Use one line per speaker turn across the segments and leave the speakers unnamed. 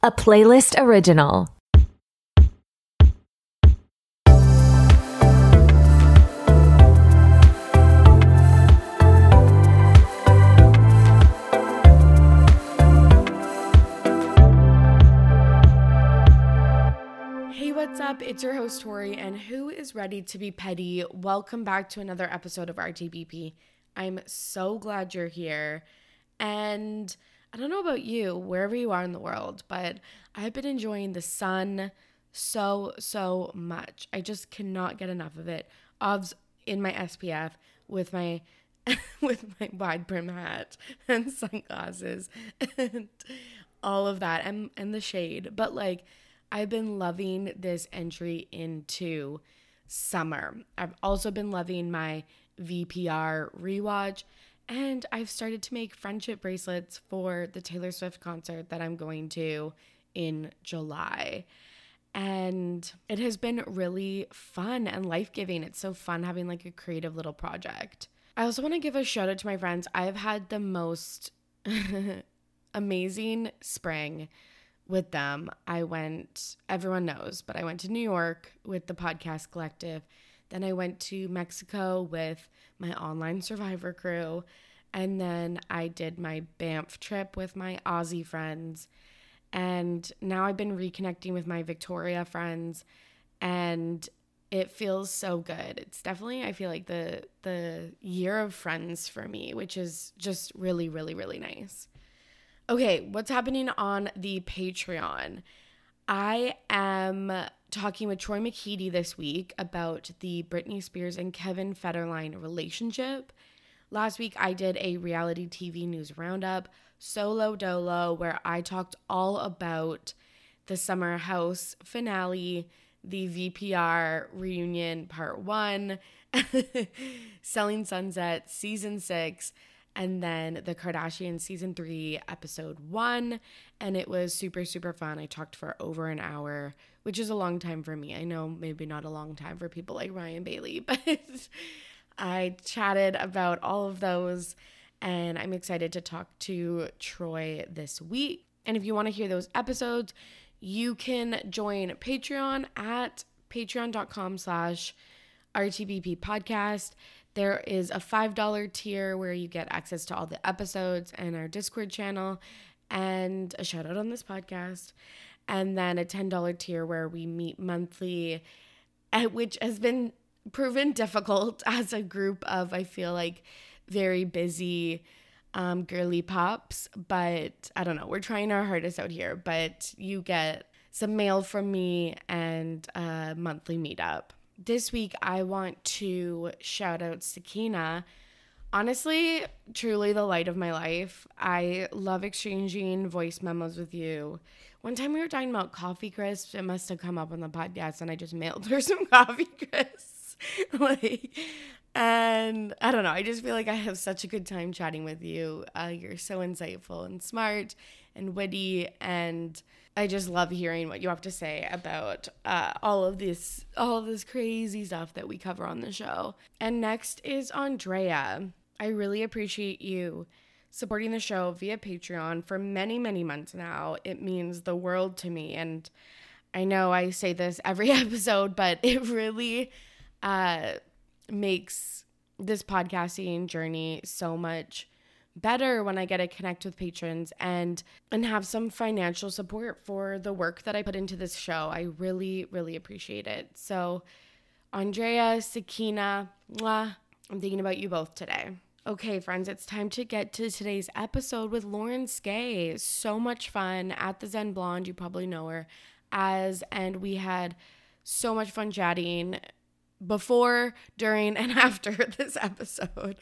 a Playlyst original.
Hey, what's up? It's your host Torry, and who is ready to be petty? Welcome back to another episode of RTBP. I'm so glad you're here. And I don't know about you, wherever you are in the world, but I've been enjoying the sun so, so much. I just cannot get enough of it. Obs in my SPF with my with my wide brim hat and sunglasses and all of that and and the shade. But like I've been loving this entry into summer. I've also been loving my VPR rewatch and I've started to make friendship bracelets for the Taylor Swift concert that I'm going to in July. And it has been really fun and life giving. It's so fun having like a creative little project. I also want to give a shout out to my friends. I've had the most amazing spring with them. I went, everyone knows, but I went to New York with the podcast collective then I went to Mexico with my online survivor crew. And then I did my Banff trip with my Aussie friends. And now I've been reconnecting with my Victoria friends and it feels so good. It's definitely I feel like the the year of friends for me, which is just really really really nice. Okay, what's happening on the Patreon? I am talking with Troy McEady this week about the Britney Spears and Kevin Federline relationship. Last week, I did a reality TV news roundup, Solo Dolo, where I talked all about the Summer House finale, the VPR reunion part one, Selling Sunset season six, and then the Kardashian season three, episode one. And it was super, super fun. I talked for over an hour, which is a long time for me. I know maybe not a long time for people like Ryan Bailey, but I chatted about all of those. And I'm excited to talk to Troy this week. And if you want to hear those episodes, you can join Patreon at patreon.com slash RTBP podcast. There is a $5 tier where you get access to all the episodes and our Discord channel and a shout out on this podcast. And then a $10 tier where we meet monthly, which has been proven difficult as a group of, I feel like, very busy um, girly pops. But I don't know, we're trying our hardest out here. But you get some mail from me and a monthly meetup this week I want to shout out Sakina. Honestly, truly the light of my life. I love exchanging voice memos with you. One time we were talking about coffee crisps. It must have come up on the podcast, and I just mailed her some coffee crisps. like, and I don't know. I just feel like I have such a good time chatting with you. Uh, you're so insightful and smart and witty and I just love hearing what you have to say about uh, all of this, all of this crazy stuff that we cover on the show. And next is Andrea. I really appreciate you supporting the show via Patreon for many, many months now. It means the world to me. And I know I say this every episode, but it really uh, makes this podcasting journey so much better when I get to connect with patrons and and have some financial support for the work that I put into this show. I really really appreciate it. So Andrea, Sakina, mwah, I'm thinking about you both today. Okay, friends, it's time to get to today's episode with Lauren Skae. So much fun at the Zen Blonde. You probably know her as, and we had so much fun chatting before, during, and after this episode.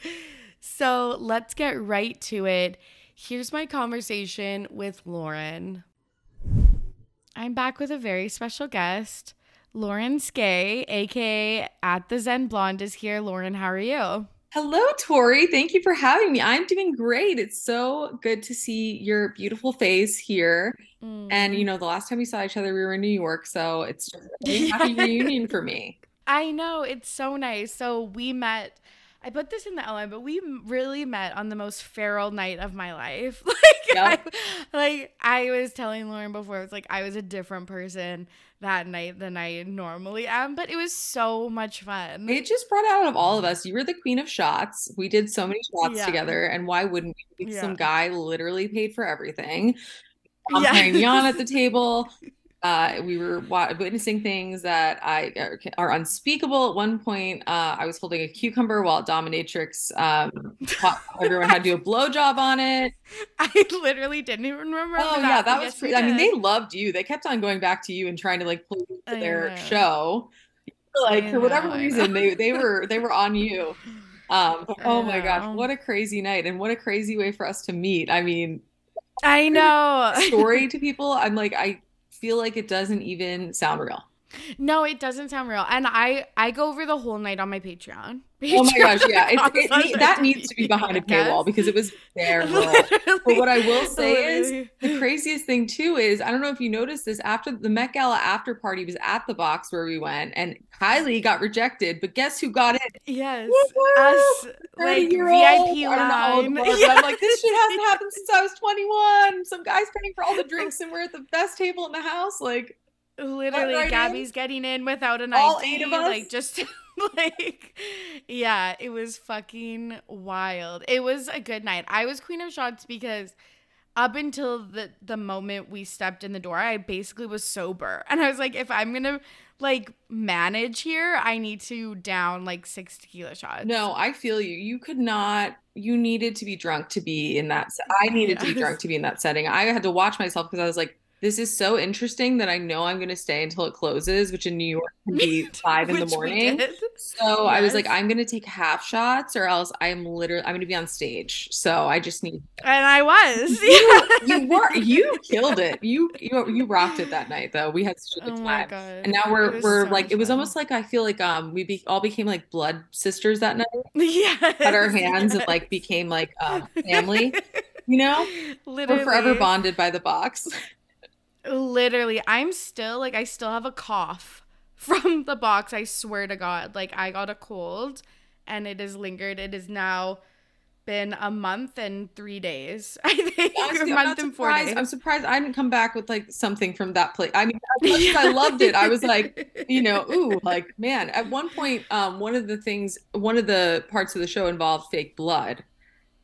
So let's get right to it. Here's my conversation with Lauren. I'm back with a very special guest. Lauren Skae, aka at the Zen Blonde, is here. Lauren, how are you?
Hello, Torry. Thank you for having me. I'm doing great. It's so good to see your beautiful face here. Mm. And you know, the last time we saw each other, we were in New York, so it's just a happy reunion for me.
I know it's so nice. So we met I put this in the outline, but we really met on the most feral night of my life. like,
Yeah.
I, like I was telling Lauren before, it's like I was a different person that night than I normally am, but it was so much fun.
It just brought out of all of us. You were the queen of shots. We did so many shots
Yeah.
together, and why wouldn't we?
Yeah.
Some guy literally paid for everything. I'm
Yeah.
carrying at the table. Uh, we were witnessing things that I are, are unspeakable. At one point, uh, I was holding a cucumber while Dominatrix um, taught everyone how to do a blowjob on it.
I literally didn't even remember.
Oh
that,
yeah, that was.
yes,
Pre-
we
I mean, they loved you. They kept on going back to you and trying to like play you
I
to their
know.
show. Like
I
for whatever
know,
reason, they they were they were on you. Um, but, oh my gosh, what a crazy night and what a crazy way for us to meet. I mean,
I know.
story to people, I'm like, I feel like it doesn't even sound real.
No, it doesn't sound real. And I I go over the whole night on my Patreon.
Oh my gosh, yeah, it, it,
Patreon
ne- that needs to be behind a paywall because it was there. But what I will say is the craziest thing too is I don't know if you noticed this after the Met Gala after party was at the box where we went and Kylie got rejected, but guess who got it?
yes,
Woo-hoo!
us like VIP
I know how old
line.
are, but I'm like, this shit hasn't happened since I was 21. Some guy's paying for all the drinks and we're at the best table in the house. Like,
Literally? Gabby's getting in without an
All
ID.
eight of us?
Like just like yeah, it was fucking wild. It was a good night. I was queen of shots because up until the the moment we stepped in the door, I basically was sober. And I was like, if I'm gonna like manage here, I need to down like six tequila shots.
no, I feel you. You could not, you needed to be drunk to be in that. se- I needed to be drunk to be in that setting. I had to watch myself because I was like, this is so interesting that I know I'm going to stay until it closes, which in New York can be five in the morning. So I was like, I'm gonna take half shots, or else I'm literally I'm gonna be on stage. So I just need.
And I was.
You were you killed it. You you you rocked it that night though. We had such a good
Oh
time. And now we're we're
so
like it was
fun.
almost like I feel like um we be, all became like blood sisters that night.
yes,
Had our hands and like became like um, family. You know,
Literally.
we're forever bonded by the box.
Literally, I'm still like I still have a cough from the box. I swear to God, like I got a cold, and it has lingered. It has now been a month and three days. I think
Honestly,
a
I'm
month and four days.
I'm surprised I didn't come back with like something from that place. I mean, as much as I loved it, I was like, you know, ooh, like man. At one point, um, one of the things, one of the parts of the show involved fake blood,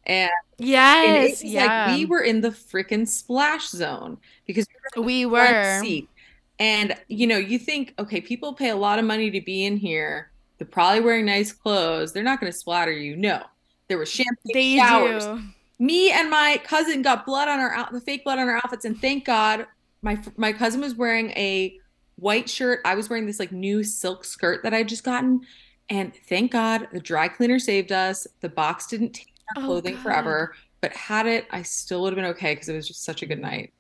and, and
yes,
was
yeah,
like we were in the freaking splash zone because
we
we were in
were.
seat. And you know, you think, okay, people pay a lot of money to be in here. They're probably wearing nice clothes. They're not going to splatter you. No, there was champagne
They
showers
do.
me and my cousin got blood on our out the fake blood on our outfits and thank god my my cousin was wearing a white shirt i was wearing this like new silk skirt that i just gotten and thank god the dry cleaner saved us the box didn't take
Oh,
clothing
God.
forever but had it i still would have been okay because it was just such a good night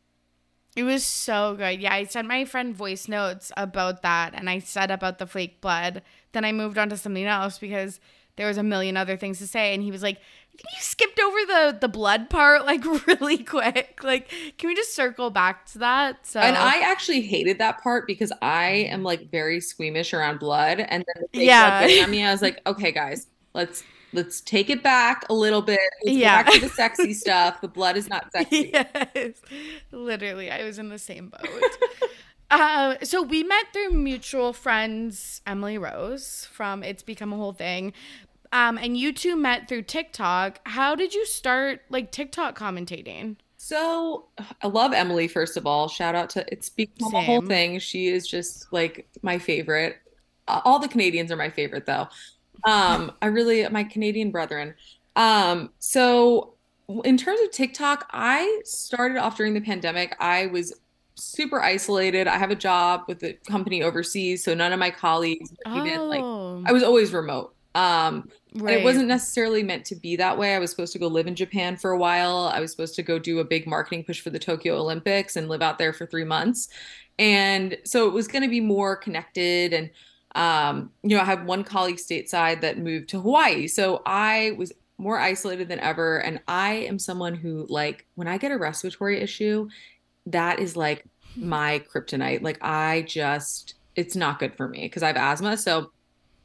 It was so good. Yeah, I sent my friend voice notes about that and I said about the fake blood. Then I moved on to something else because there was a million other things to say and he was like, I think you skipped over the the blood part like really quick. Like, can we just circle back to that? So
and i actually hated that part because i am like very squeamish around blood and then
Yeah.
blood me i was like okay guys let's let's take it back a little bit let's
Yeah.
back to the sexy stuff the blood is not sexy
yes. Literally, I was in the same boat. uh, so we met through mutual friends, Emily Rose from It's Become a Whole Thing. Um, and you two met through TikTok. How did you start like TikTok commentating?
So I love Emily, first of all. Shout out to it's become a whole thing. She is just like my favorite. All the Canadians are my favorite though. Um, I really my Canadian brethren. Um, so in terms of TikTok, I started off during the pandemic. I was super isolated. I have a job with a company overseas, so none of my colleagues even like
Oh,
I was always remote. Um, and
right.
it wasn't necessarily meant to be that way. I was supposed to go live in Japan for a while. I was supposed to go do a big marketing push for the Tokyo Olympics and live out there for three months. And so it was going to be more connected. And, um, you know, I have one colleague stateside that moved to Hawaii. So I was more isolated than ever. And I am someone who, like, when I get a respiratory issue, that is like my kryptonite. Like, I just, it's not good for me because I have asthma. So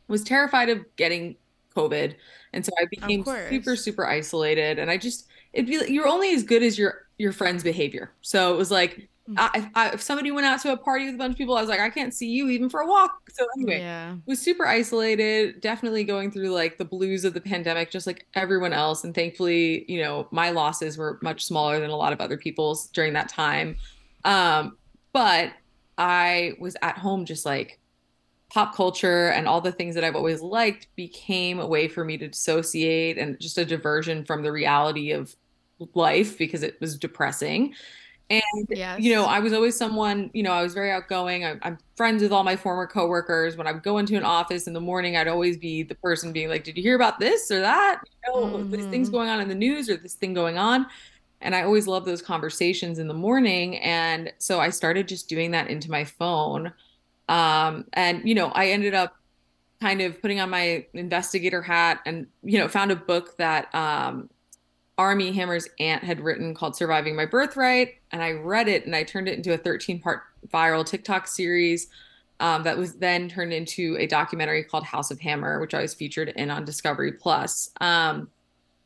was terrified of getting COVID. And so I became super, super isolated. And I just, it'd be like, you're only as good as your, your friend's behavior. So it was like. I, I, if somebody went out to a party with a bunch of people, I was like, I can't see you even for a walk. So anyway, yeah. was super isolated, definitely going through like the blues of the pandemic, just like everyone else. And thankfully, you know, my losses were much smaller than a lot of other people's during that time. Um, but I was at home just like pop culture and all the things that I've always liked became a way for me to dissociate and just a diversion from the reality of life because it was depressing. And yes. you know, I was always someone, you know, I was very outgoing. I, am friends with all my former coworkers. When I would go into an office in the morning, I'd always be the person being like, "Did you hear about this or that? You know, mm-hmm. this thing's mm-hmm. going on in the news or this thing going on." And I always love those conversations in the morning. And so I started just doing that into my phone. Um, and, you know, I ended up kind of putting on my investigator hat and, you know, found a book that um, Armie Hammer's aunt had written called Surviving My Birthright. And I read it and I turned it into a 13 part viral TikTok series. Um, that was then turned into a documentary called House of Hammer, which I was featured in on Discovery Plus. Um,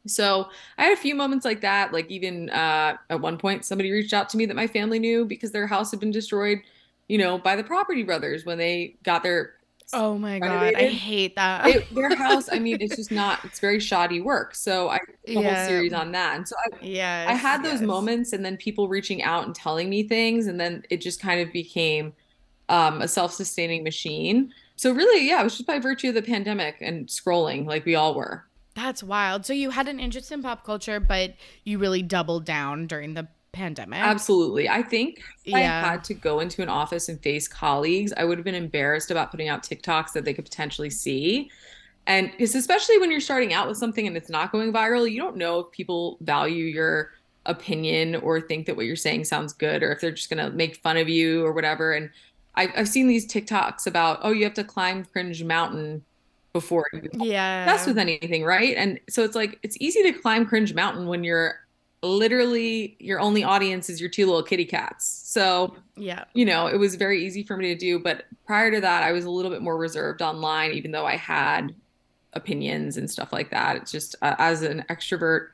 so I had a few moments like that. Like even uh, at one point, somebody reached out to me that my family knew because their house had been destroyed, you know, by the property brothers when they got their.
Oh my renovated. god, I hate that.
it, their house, I mean, it's just not. It's very shoddy work. So I did a yeah. whole series on that, and so I, I had those yes. moments, and then people reaching out and telling me things, and then it just kind of became um, a self-sustaining machine. So really, yeah, it was just by virtue of the pandemic and scrolling, like we all were.
That's wild. So you had an interest in pop culture, but you really doubled down during the pandemic.
Absolutely. I think if yeah. I had to go into an office and face colleagues, I would have been embarrassed about putting out TikToks that they could potentially see. And it's especially when you're starting out with something and it's not going viral, you don't know if people value your opinion or think that what you're saying sounds good or if they're just going to make fun of you or whatever. And I've, I've seen these TikToks about, oh, you have to climb Cringe Mountain before you yeah mess with anything, right? And so it's like it's easy to climb cringe mountain when you're literally your only audience is your two little kitty cats. So yeah, you know, it was very easy for me to do. But prior to that, I was a little bit more reserved online, even though I had opinions and stuff like that. It's just uh, as an extrovert,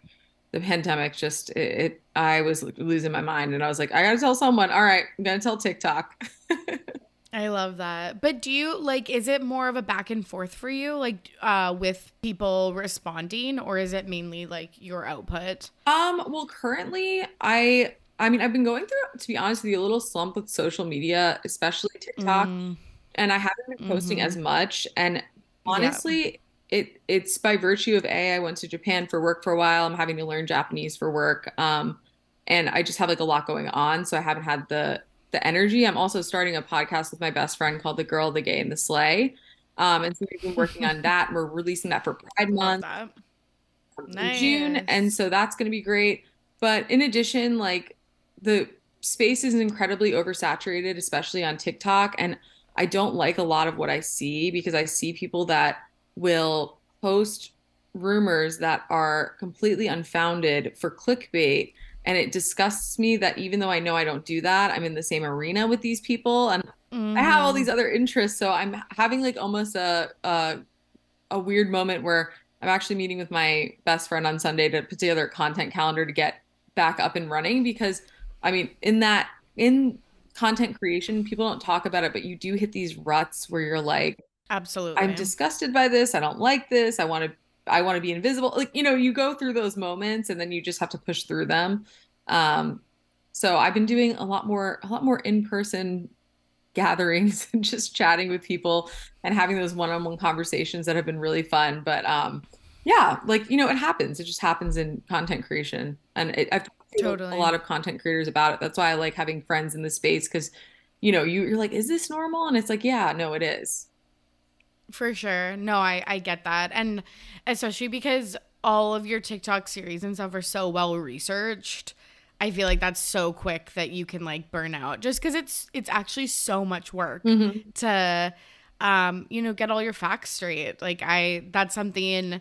the pandemic just it, it, I was losing my mind, and I was like, I gotta tell someone. All right, I'm gonna tell TikTok.
I love that. But do you like is it more of a back and forth for you like uh with people responding or is it mainly like your output?
Um well currently I I mean I've been going through to be honest with you a little slump with social media, especially TikTok. Mm. And I haven't been posting mm-hmm. as much and honestly yeah. It it's by virtue of a I went to Japan for work for a while. I'm having to learn Japanese for work. Um, and I just have like a lot going on, so I haven't had the the energy. I'm also starting a podcast with my best friend called The Girl, the Gay, and the Slay. Um, and so we've been working on that. We're releasing that for Pride Month nice. June. And so that's going to be great. But in addition, like the space is incredibly oversaturated, especially on TikTok. And I don't like a lot of what I see because I see people that will post rumors that are completely unfounded for clickbait and it disgusts me that even though I know I don't do that, I'm in the same arena with these people and mm. I have all these mm. other interests. So I'm having like almost a, a a weird moment where I'm actually meeting with my best friend on Sunday to put together a content calendar to get back up and running because I mean in that in content creation people don't talk about it but you do hit these ruts where you're like
absolutely
I'm disgusted by this I don't like this I want to I want to be invisible. Like, you know, you go through those moments and then you just have to push through them. Um, so I've been doing a lot more, a lot more in-person gatherings and just chatting with people and having those one-on-one conversations that have been really fun. But um, yeah, like, you know, it happens. It just happens in content creation. And it, I've totally a lot of content creators about it. That's why I like having friends in the space because, you know, you, you're like, is this normal? And it's like, yeah, no, it is.
For sure. No, I I get that. And especially because all of your TikTok series and stuff are so well researched. I feel like that's so quick that you can like burn out just cuz it's it's actually so much work mm-hmm. to um you know get all your facts straight. Like I that's something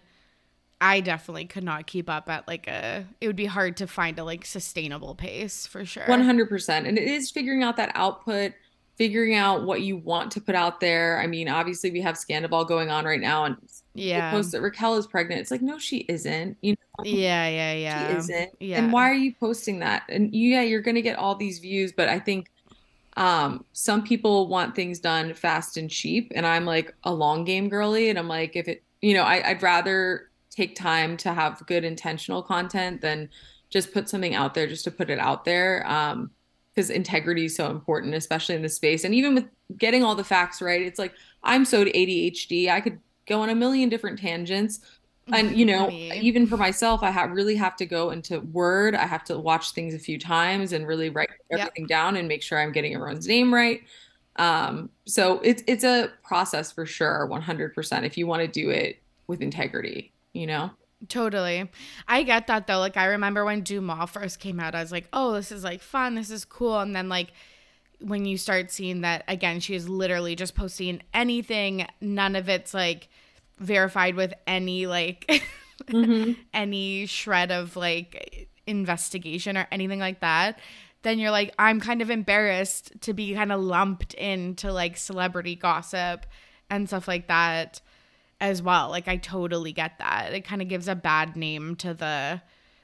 I definitely could not keep up at like a it would be hard to find a like sustainable pace for sure.
100%. And it is figuring out that output figuring out what you want to put out there. I mean, obviously we have Scandoval going on right now and
Yeah.
post that Raquel is pregnant. It's like, no, she isn't. You know,
Yeah, yeah, yeah.
she isn't.
Yeah.
And why are you posting that? And yeah, you're gonna get all these views, but I think um some people want things done fast and cheap. And I'm like a long game girly. And I'm like, if it you know, I, I'd rather take time to have good intentional content than just put something out there just to put it out there. Um, because integrity is so important, especially in this space. And even with getting all the facts right, it's like I'm so ADHD, I could go on a million different tangents. And you know, even for myself, I have really have to go into Word. I have to watch things a few times and really write
Yep.
everything down and make sure I'm getting everyone's name right. Um, so it's it's a process for sure, 100%. If you want to do it with integrity, you know.
Totally. I get that though. Like I remember when DeuxMoi first came out, I was like, "Oh, this is like fun. This is cool." And then like when you start seeing that again, she is literally just posting anything. None of it's like verified with any like mm-hmm. any shred of like investigation or anything like that. Then you're like, I'm kind of embarrassed to be kind of lumped into like celebrity gossip and stuff like that as well. Like I totally get that. It kind of gives a bad name to the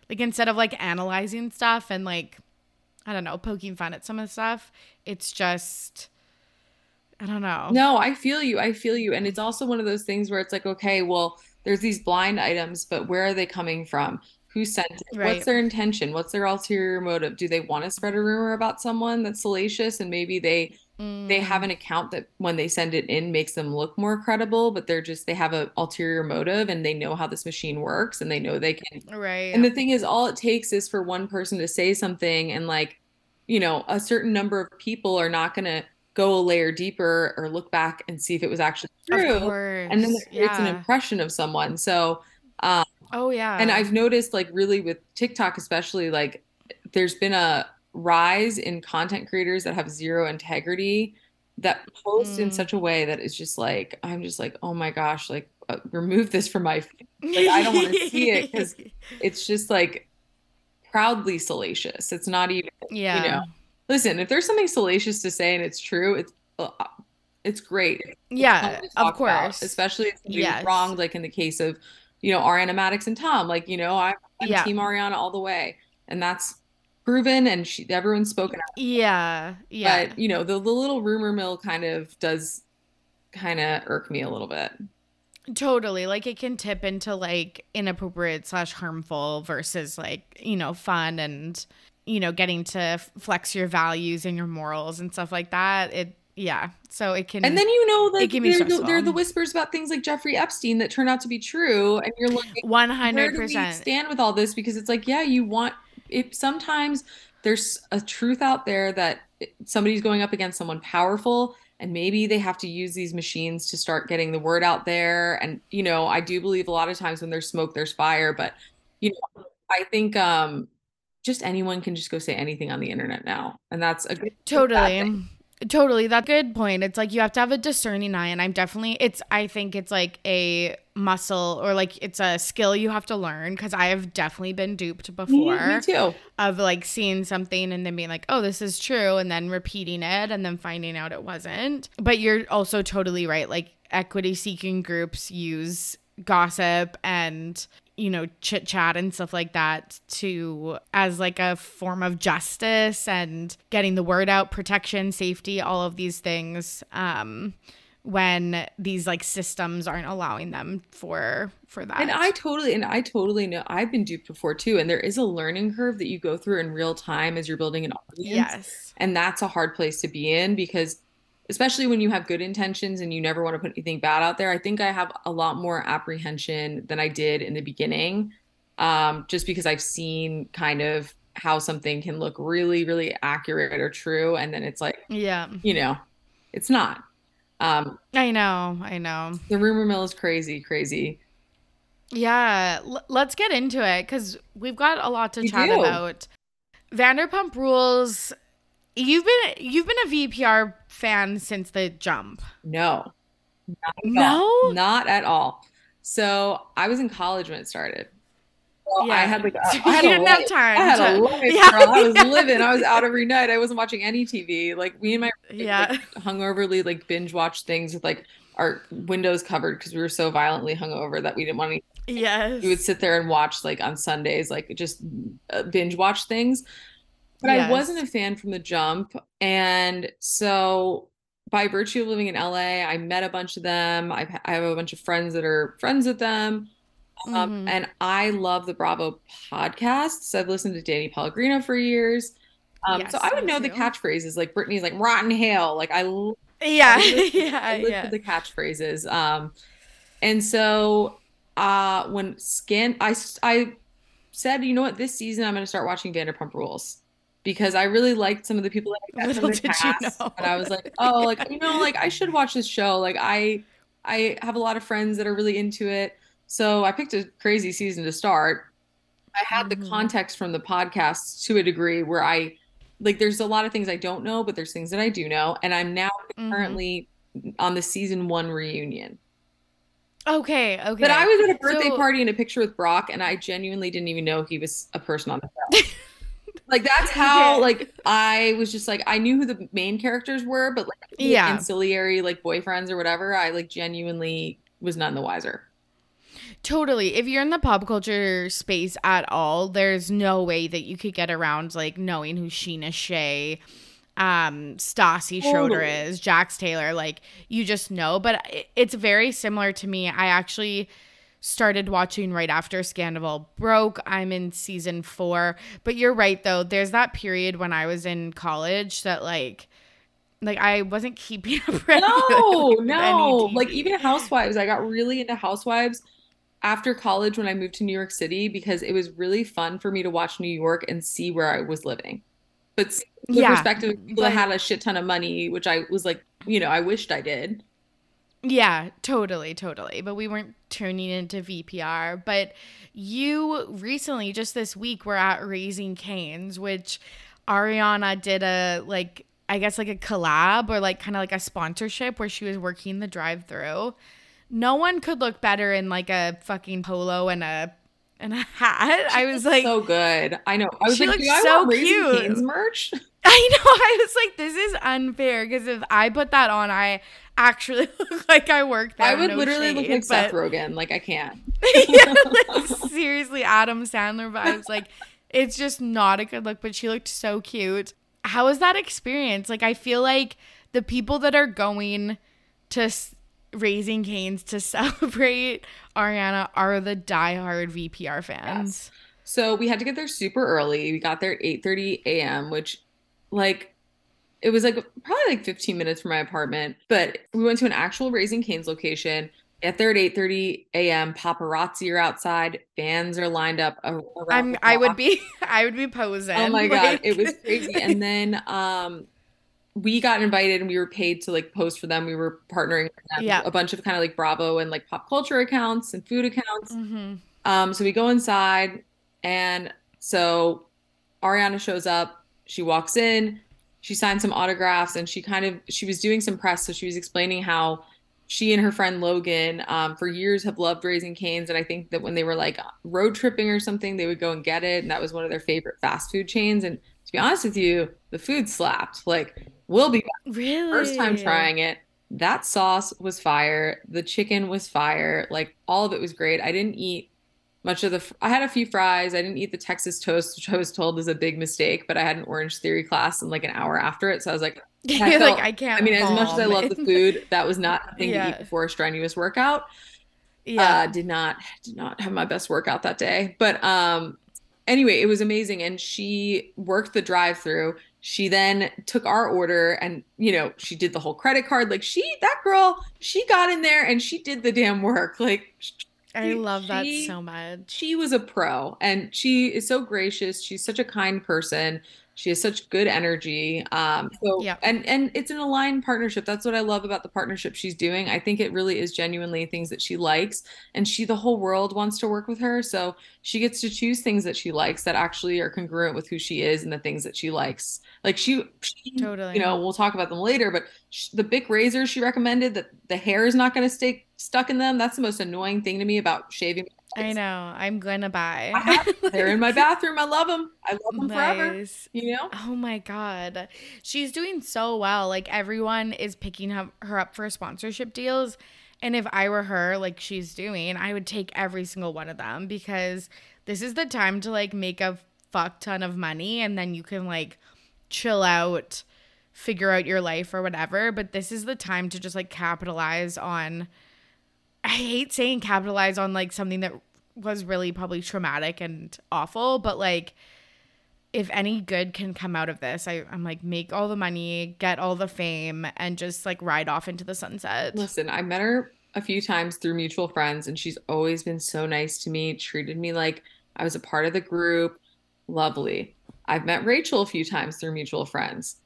like instead of like analyzing stuff and like I don't know, poking fun at some of the stuff, it's just I don't know.
No, I feel you. I feel you. And it's also one of those things where it's like, okay, well, there's these blind items, but where are they coming from? Who sent it?
Right.
What's their intention? What's their ulterior motive? Do they want to spread a rumor about someone that's salacious and maybe they they have an account that when they send it in makes them look more credible, but they're just they have a ulterior motive and they know how this machine works and they know they can
right.
and the thing is, all it takes is for one person to say something, and like, you know, a certain number of people are not going to go a layer deeper or look back and see if it was actually true. And then it creates an impression of someone. So, um,
Oh yeah.
and I've noticed, like, really with TikTok, especially, like, there's been a rise in content creators that have zero integrity that post in
Mm.
such a way that is just like, I'm just like, oh my gosh, like, uh, remove this from my like, I don't wanna see it because it's just like proudly salacious. It's not even,
yeah.
you know. Listen, if there's something salacious to say and it's true, it's uh, it's great. It's
Yeah, of
talk about,
course.
especially if
Yes.
wronged, like in the case of, you know, Ariana Madix and Tom. Like, you know, I'm, I'm
Yeah.
Team Ariana all the way, and that's proven, and she everyone's spoken out.
Yeah. Yeah.
But you know, the the little rumor mill kind of does kind of irk me a little bit.
Totally. Like it can tip into like inappropriate slash harmful versus like, you know, fun and, you know, getting to flex your values and your morals and stuff like that. It, yeah. So it can.
And then you know that there, there are the whispers about things like Jeffrey Epstein that turn out to be true, and you're like, where do we
100%.
stand with all this? Because it's like, yeah, you want if sometimes there's a truth out there that somebody's going up against someone powerful, and maybe they have to use these machines to start getting the word out there. And you know, I do believe a lot of times when there's smoke, there's fire. But you know, I think um, just anyone can just go say anything on the internet now, and that's a good.
Totally. Totally. That's a good point. It's like you have to have a discerning eye. And I'm definitely, it's, I think it's like a muscle or like it's a skill you have to learn because I have definitely been duped
Me,
before.
me too.
of like seeing something and then being like, oh, this is true, and then repeating it and then finding out it wasn't. But you're also totally right. Like equity seeking groups use gossip and you know chit chat and stuff like that to as like a form of justice and getting the word out protection safety all of these things um when these like systems aren't allowing them for for that
And I totally and I totally know I've been duped before too. And there is a learning curve that you go through in real time as you're building an audience.
yes
And that's a hard place to be in because especially when you have good intentions and you never want to put anything bad out there. I think I have a lot more apprehension than I did in the beginning. Um, just because I've seen kind of how something can look really, really accurate or true. And then it's like,
yeah
you know, it's not. Um,
i know i know
the rumor mill is crazy, crazy.
Yeah, l- let's get into it because we've got a lot to
We
chat
do.
about. Vanderpump Rules. You've been you've been a VPR fan since the jump.
No. Not at
No?
all. Not at all. So I was in college when it started.
Yeah.
I had like a,
So
I had a
didn't
life.
have time
I had a life,
Yeah,
girl. I was
yeah.
living. I was out every night. I wasn't watching any TV. Like me and my
Yeah.
like, hungoverly like binge watch things with like our windows covered because we were so violently hungover that we didn't want to.
Yes.
We would sit there and watch like on Sundays, like just uh, binge watch things. But I wasn't a fan from the jump, and so by virtue of living in LA, I met a bunch of them. I've, I have a bunch of friends that are friends with them. Um,
Mhm.
and I love the Bravo podcasts. I've listened to Danny Pellegrino for years. Um, so I would know the catchphrases like Brittany's like rotten hail. Like I,
yeah.
I
yeah.
I
Yeah.
the catchphrases. Um, and so uh, when scan, I said, you know what, this season I'm going to start watching Vanderpump Rules because I really liked some of the people that I
Little did you know.
And I was like, oh, like, you know, like I should watch this show. Like I, I have a lot of friends that are really into it. So I picked a crazy season to start. I had the
Mhm.
context from the podcast to a degree where I like there's a lot of things I don't know, but there's things that I do know. And I'm now
Mhm.
currently on the season one reunion.
Okay. Okay.
But I was at a birthday
So-
party in a picture with Brock, and I genuinely didn't even know he was a person on the show. like that's how like I was just like I knew who the main characters were, but like the
Yeah.
ancillary like boyfriends or whatever, I like genuinely was none the wiser.
Totally. If you're in the pop culture space at all, there's no way that you could get around like knowing who Scheana Shay, um, Stassi Schroeder
Totally.
is, Jax Taylor. Like you just know. But it's very similar to me. I actually started watching right after Scandal broke. I'm in season four. But you're right though. There's that period when I was in college that like like I wasn't keeping up. with
No, no. Like even Housewives, I got really into Housewives after college when I moved to New York City because it was really fun for me to watch New York and see where I was living. But the
Yeah,
perspective of people that had a shit ton of money, which I was like, you know, I wished I did.
Yeah, totally, totally. But we weren't tuning into VPR. But you recently, just this week, were at Raising Canes, which Ariana did a like, I guess like a collab or like kind of like a sponsorship where she was working the drive through. No one could look better in like a fucking polo and a and a hat. I was like,
so good. I know. I was
She
like,
looked
do I
so cute.
Cane's merch?
I know. I was like, this is unfair because if I put that on, I actually look like I work there.
I would
no
literally look
shade,
like Seth Rogen. Like I can't.
yeah, like, seriously, Adam Sandler vibes. Like, it's just not a good look, but she looked so cute. How was that experience? Like, I feel like the people that are going to Raising Canes to celebrate Ariana are the diehard VPR fans.
So we had to get there super early. We got there at 8:30 a.m., which like it was like probably like 15 minutes from my apartment, but we went to an actual Raising Cane's location. Get there at 8:30 a.m. Paparazzi are outside. Fans are lined up around.
I'm. I would be. I would be posing.
Oh my god, it was crazy. And then um we got invited and we were paid to like post for them. We were partnering with them,
Yeah.
a bunch of kind of like Bravo and like pop culture accounts and food accounts.
Mhm.
Um, so we go inside, and so Ariana shows up. She walks in, she signed some autographs, and she kind of she was doing some press. So she was explaining how she and her friend Logan, um, for years have loved Raising Canes, and I think that when they were like road tripping or something, they would go and get it, and that was one of their favorite fast food chains. And to be honest with you, the food slapped. Like we'll be
Really.
first time trying it. That sauce was fire. The chicken was fire. Like all of it was great. I didn't eat much of the. I had a few fries. I didn't eat the Texas toast, which I was told is a big mistake. But I had an Orange Theory class and like an hour after it, so I was like, I
like I can't.
I mean, as much as I love the food, that was not a thing to eat before a strenuous workout.
yeah.
Uh, did not did not have my best workout that day. But um, anyway, it was amazing, and she worked the drive-through. She then took our order, and you know, she did the whole credit card. Like she, that girl, she got in there and she did the damn work. Like
I
she-
love that so much.
she was a pro and she is so gracious she's such a kind person she has such good energy. Um so
Yeah.
and and it's an aligned partnership. That's what i love about the partnership she's doing. I think it really is genuinely things that she likes and she the whole world wants to work with her. So she gets to choose things that she likes that actually are congruent with who she is and the things that she likes. Like she, she
Totally.
you know we'll talk about them later but sh- the big razors she recommended that the hair is not going to stay stuck in them that's the most annoying thing to me about shaving
I know. I'm gonna buy.
They're in my bathroom. I love them. I love them forever. You know?
Oh my god. She's doing so well. Like everyone is picking her, her up for sponsorship deals. And if I were her, like she's doing, I would take every single one of them because this is the time to like make a fuck ton of money and then you can like chill out, figure out your life or whatever. But this is the time to just like capitalize on I hate saying capitalize on like something that was really probably traumatic and awful, but like if any good can come out of this, I, I'm like make all the money, get all the fame, and just like ride off into the sunset.
Listen, I met her a few times through mutual friends, and she's always been so nice to me, treated me like I was a part of the group. Lovely. I've met Rachel a few times through mutual friends.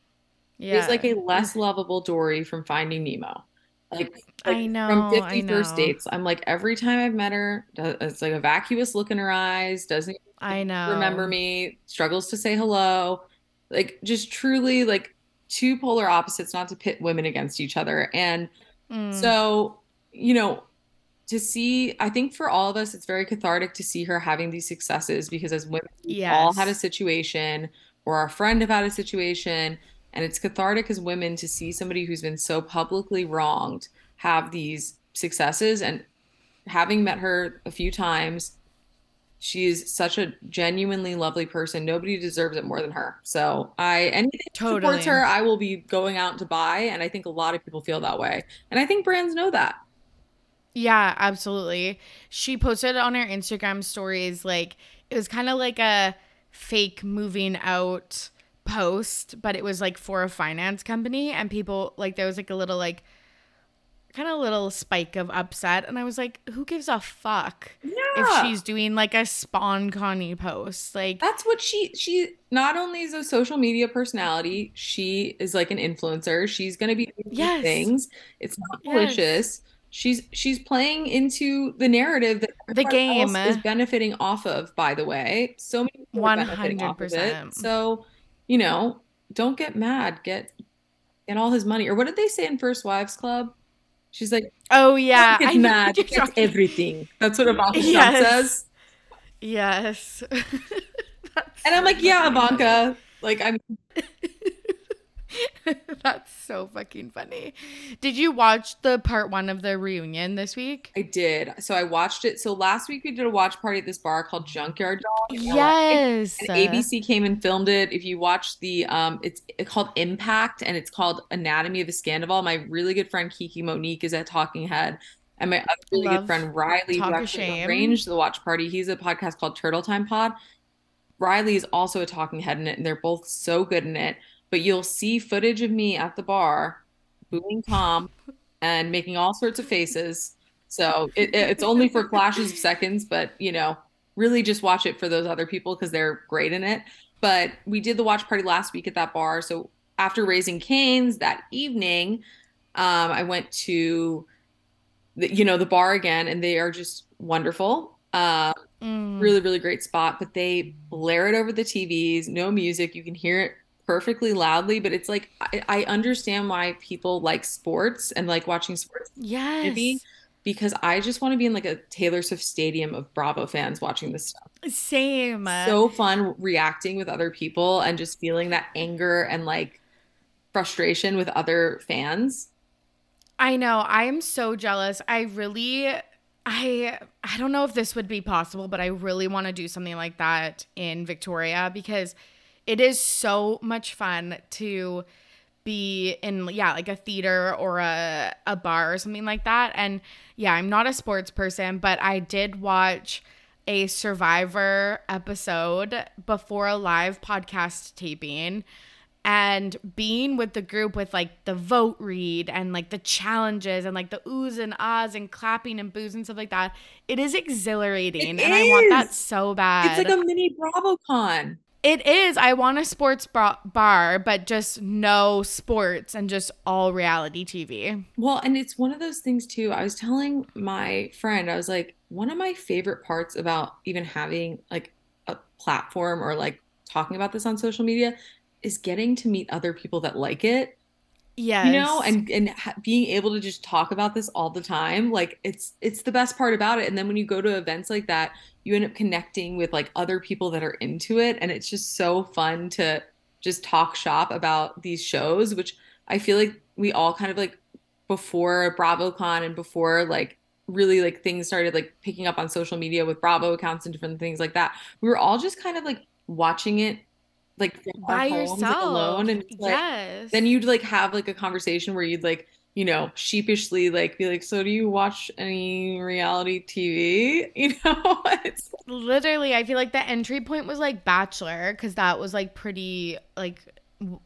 Yeah,
She's like a less lovable Dory from Finding Nemo. Like,
I know,
from
I
50 first
know.
dates. I'm like, every time I've met her, it's like a vacuous look in her eyes, doesn't
I know.
remember me, struggles to say hello. Like, just truly like two polar opposites, not to pit women against each other. And
Mm,
so, you know, to see, I think for all of us, it's very cathartic to see her having these successes because as women, we've all had a situation or our friend have had a situation. And it's cathartic as women to see somebody who's been so publicly wronged have these successes. And having met her a few times, she's such a genuinely lovely person. Nobody deserves it more than her. So I anything that supports her, I will be going out to buy. And I think a lot of people feel that way. And I think brands know that.
Yeah, absolutely. She posted on her Instagram stories like it was kind of like a fake moving out post, but it was like for a finance company and people like there was like a little like kind of little spike of upset and I was like who gives a fuck if she's doing like a spawn Connie post like
That's what she she not only is a social media personality, she is like an influencer. She's gonna be doing
Yes.
things. It's not
Yes.
malicious. She's she's playing into the narrative that
The game.
is benefiting off of, by the way. So many people are benefiting off of it.
100%.
So, you know, don't get mad. Get get all his money. Or what did they say in First Wives Club? She's like,
oh yeah
don't
I
get
know
mad, get
talking-
everything. That's what Ivanka
Yes.
says.
yes
And I'm like, yeah. Ivanka. Like I'm
That's so fucking funny. Did you watch the part one of the reunion this week?
I did. So I watched it. So last week we did a watch party at this bar called Junkyard Dog.
Yes.
And ABC came and filmed it. If you watch the um it's it's called Impact and it's called Anatomy of a Scandal. My really good friend Kiki Monique is at Talking Head. And my other really
Love
good friend Riley, who actually arranged the watch party. He's a podcast called Turtle Time Pod. Riley is also a talking head in it, and they're both so good in it. But you'll see footage of me at the bar, booing Tom and making all sorts of faces. So it, it's only for flashes of seconds, but you know, really just watch it for those other people because they're great in it. But we did the watch party last week at that bar. So after raising canes that evening, um, I went to the, you know the bar again, and they are just wonderful. Uh,
Mm.
really really great spot but they blare it over the tvs no music you can hear it perfectly loudly but it's like i, I understand why people like sports and like watching sports
yes.
maybe because i just want to be in like a taylor swift stadium of bravo fans watching this stuff
Same.
so fun reacting with other people and just feeling that anger and like frustration with other fans
I know. I am so jealous. I really I I don't know if this would be possible, but I really want to do something like that in Victoria because it is so much fun to be in yeah, like a theater or a a bar or something like that. And yeah, I'm not a sports person, but I did watch a Survivor episode before a live podcast taping and being with the group with like the vote read and like the challenges and like the oohs and ahs and clapping and boos and stuff like that, it is exhilarating.
It
and I want that so bad.
it's like a mini BravoCon
it is. I want a sports bar, but just no sports and just all reality TV.
Well, and it's one of those things too. I was telling my friend, I was like, one of my favorite parts about even having like a platform or like talking about this on social media is getting to meet other people that like it.
Yeah.
you know and and ha- being able to just talk about this all the time like it's it's the best part about it and then when you go to events like that you end up connecting with like other people that are into it and it's just so fun to just talk shop about these shows which i feel like we all kind of like before BravoCon and before like really like things started like picking up on social media with Bravo accounts and different things like that we were all just kind of like watching it like
by
homes, like,
yourself.
alone and like,
yes.
then you'd like have like a conversation where you'd like you know sheepishly like be like so do you watch any reality tv you know it's
literally i feel like the entry point was like bachelor because that was like pretty like w-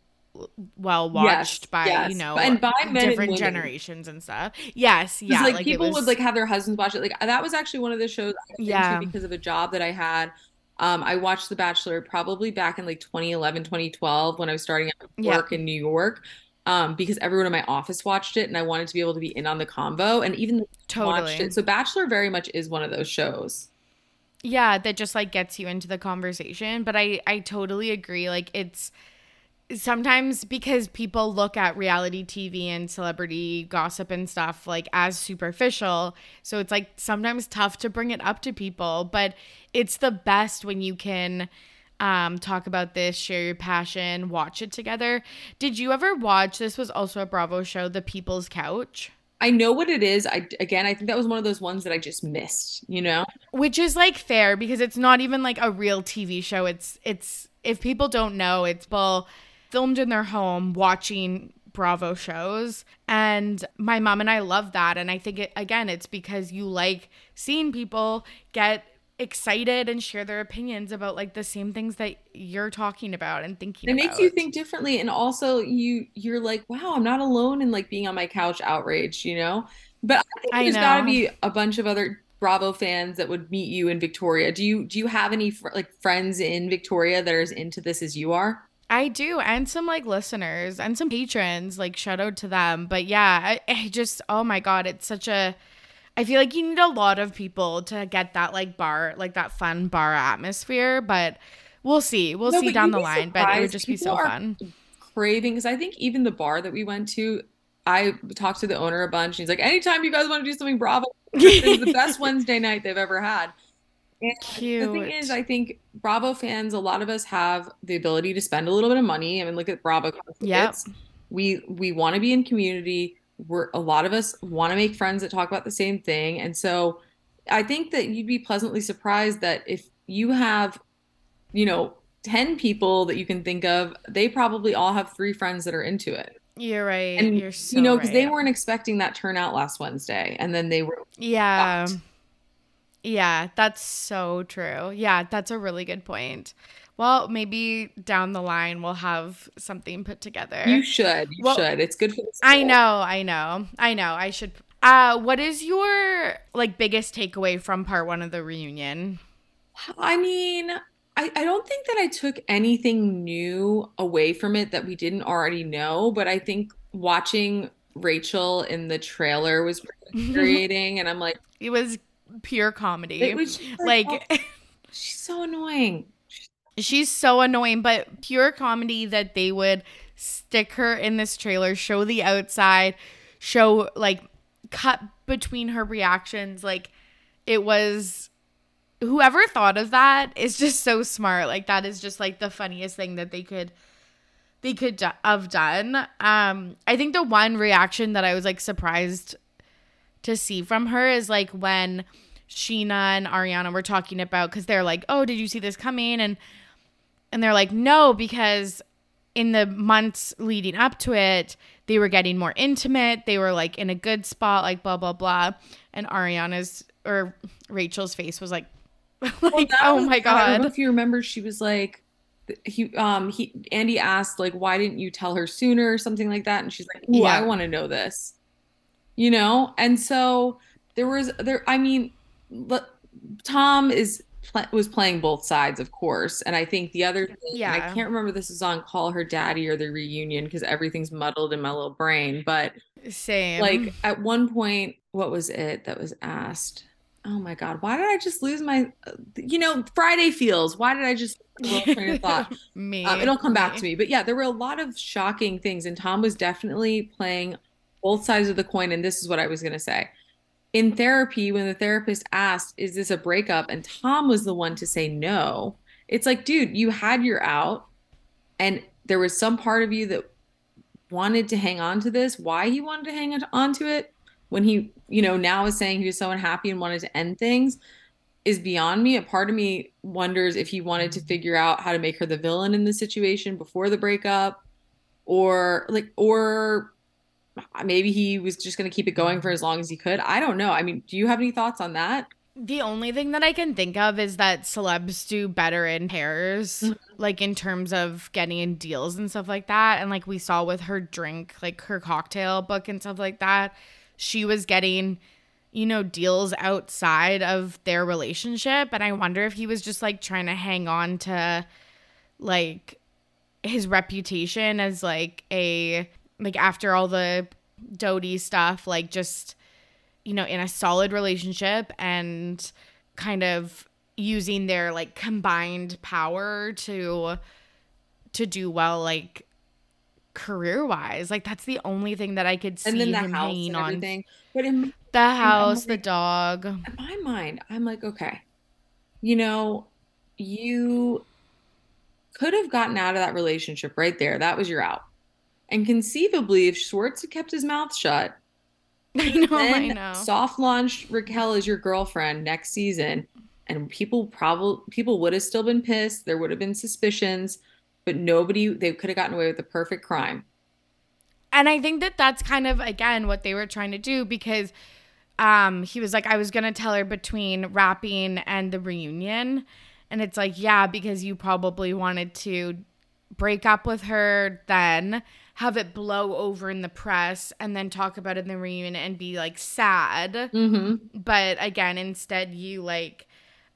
well watched
Yes,
by
yes.
you know
And by and
different
women.
generations and stuff yes yeah
like,
like,
people
was,
would like have their husbands watch it like that was actually one of the shows
Yeah.
into because of a job that i had um, I watched The Bachelor probably back in like 2011, 2012 when I was starting out
Yeah.
work in New York um, because everyone in my office watched it and I wanted to be able to be in on the convo. And even I watched
totally.
it, so Bachelor very much is one of those shows.
yeah that just like gets you into the conversation. But i i totally agree. Like it's sometimes because people look at reality tv and celebrity gossip and stuff like as superficial. So it's like sometimes tough to bring it up to people. But it's the best when you can um, talk about this share your passion watch it together did you ever watch this was also a bravo show the people's couch
I know what it is. I again, I think that was one of those ones that I just missed. You know,
which is like fair because it's not even like a real TV show. It's it's if people don't know, it's people filmed in their home watching Bravo shows. And my mom and I love that. And I think it again, it's because you like seeing people get excited and share their opinions about like the same things that you're talking about and thinking
it
about.
makes you think differently, and also you you're like, wow, I'm not alone in like being on my couch outraged. You know, but I think
I
there's got to be a bunch of other Bravo fans that would meet you in Victoria. Do you do you have any fr- like friends in Victoria that are as into this as you are?
I do, and some like listeners and some patrons. Like shout out to them. But yeah, I, I just oh my god, it's such a. I feel like you need a lot of people to get that like bar, like that fun bar atmosphere. But we'll see, we'll
No,
see down the line. But it would just be so fun.
Craving because I think even the bar that we went to, I talked to the owner a bunch. And he's like, anytime you guys want to do something Bravo, this is the best Wednesday night they've ever had. And
Cute.
The thing is, I think Bravo fans, a lot of us have the ability to spend a little bit of money. I mean, look at Bravo.
Yep.
It's- We we want to be in community. We're a lot of us want to make friends that talk about the same thing, and so I think that you'd be pleasantly surprised that if you have, you know, ten people that you can think of, they probably all have three friends that are into it.
You're right.
And
You're so
you know, because they weren't expecting that turnout last Wednesday, and then they were
Yeah. Yeah, that's so true. Yeah, that's a really good point. Well, maybe down the line we'll have something put together.
You should. You
Well,
should. It's good for the
I know, I know, I know. I should. Uh, what is your like biggest takeaway from part one of the reunion?
I mean, I, I don't think that I took anything new away from it that we didn't already know, but I think watching Rachel in the trailer was infuriating, and I'm like,
It was pure comedy.
it was
like
oh, she's so annoying.
She's so annoying, but pure comedy that they would stick her in this trailer, show the outside, show like cut between her reactions. Like it was whoever thought of that is just so smart. Like that is just like the funniest thing that they could they could have done. Um I think the one reaction that I was like surprised to see from her is like when Scheana and Ariana were talking about because they're like, "Oh, did you see this coming?" and and they're like, "No," because in the months leading up to it, they were getting more intimate. They were like in a good spot, like blah blah blah. And Ariana's or Rachel's face was like, like,
that
oh
was-
my
I don't know
god,
if you remember, she was like, he um he Andy asked like, why didn't you tell her sooner or something like that, and she's like,
Yeah.
I want to know this, you know. And so there was there. I mean, Tom is pl- was playing both sides, of course, and I think the other thing, and I can't remember this is on Call Her Daddy or the reunion because everything's muddled in my little brain, but
same.
like at one point, what was it that was asked? oh my god, why did I just lose my, you know, Friday feels? Why did I just train of thought?
me.
Um, it'll come back to me, but yeah, there were a lot of shocking things, and Tom was definitely playing both sides of the coin. And this is what I was gonna say. In therapy, when the therapist asked, "Is this a breakup?" and Tom was the one to say no, it's like, dude, you had your out, and there was some part of you that wanted to hang on to this. Why he wanted to hang on to it when he, you know, now is saying he was so unhappy and wanted to end things is beyond me. A part of me wonders if he wanted to figure out how to make her the villain in the situation before the breakup or like or maybe he was just going to keep it going for as long as he could. I don't know. I mean, do you have any thoughts on that?
The only thing that I can think of is that celebs do better in pairs, mm-hmm. like in terms of getting in deals and stuff like that. And like we saw with her drink, like her cocktail book and stuff like that she was getting you know deals outside of their relationship and i wonder if he was just like trying to hang on to like his reputation as like a like after all the Dodie stuff like just you know in a solid relationship and kind of using their like combined power to to do well like career wise. Like that's the only thing that I could see
and then the
him
house
hanging
and
on.
everything. But in
the house, the dog.
In my mind, I'm like, okay, you know, you could have gotten out of that relationship right there. That was your out. And conceivably, if Schwartz had kept his mouth shut,
I know, I know.
Soft launched Raquel as your girlfriend next season, and people probably people would have still been pissed. There would have been suspicions but nobody they could have gotten away with the perfect crime
and i think that that's kind of again what they were trying to do because um he was like i was gonna tell her between wrapping and the reunion and it's like yeah because you probably wanted to break up with her then have it blow over in the press and then talk about it in the reunion and be like sad
mm-hmm.
but again instead you like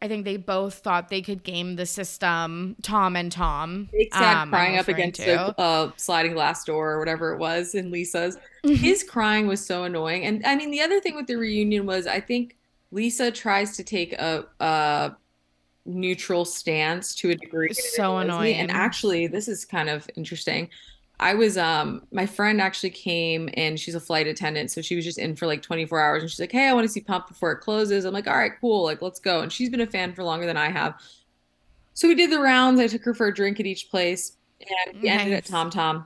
I think they both thought they could game the system, Tom and Tom.
Big sad um, crying up against the uh, sliding glass door or whatever it was in Lisa's. His crying was so annoying. And I mean, the other thing with the reunion was I think Lisa tries to take a, a neutral stance to a degree.
So annoying.
And actually, this is kind of interesting. I was um my friend actually came and she's a flight attendant, so she was just in for like 24 hours and she's like, Hey, I want to see Pump before it closes. I'm like, All right, cool, like let's go. And she's been a fan for longer than I have. So we did the rounds. I took her for a drink at each place and we nice. ended at Tom Tom.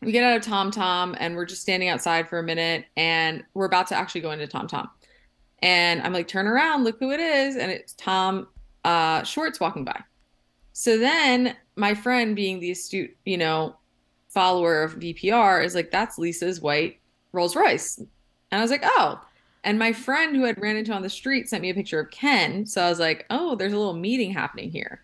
We get out of Tom Tom and we're just standing outside for a minute and we're about to actually go into Tom Tom. And I'm like, turn around, look who it is. And it's Tom uh Schwartz walking by. So then my friend being the astute, you know, follower of VPR is like, that's Lisa's white Rolls Royce. And I was like, oh. And my friend who had ran into on the street sent me a picture of Ken. So I was like, oh, there's a little meeting happening here.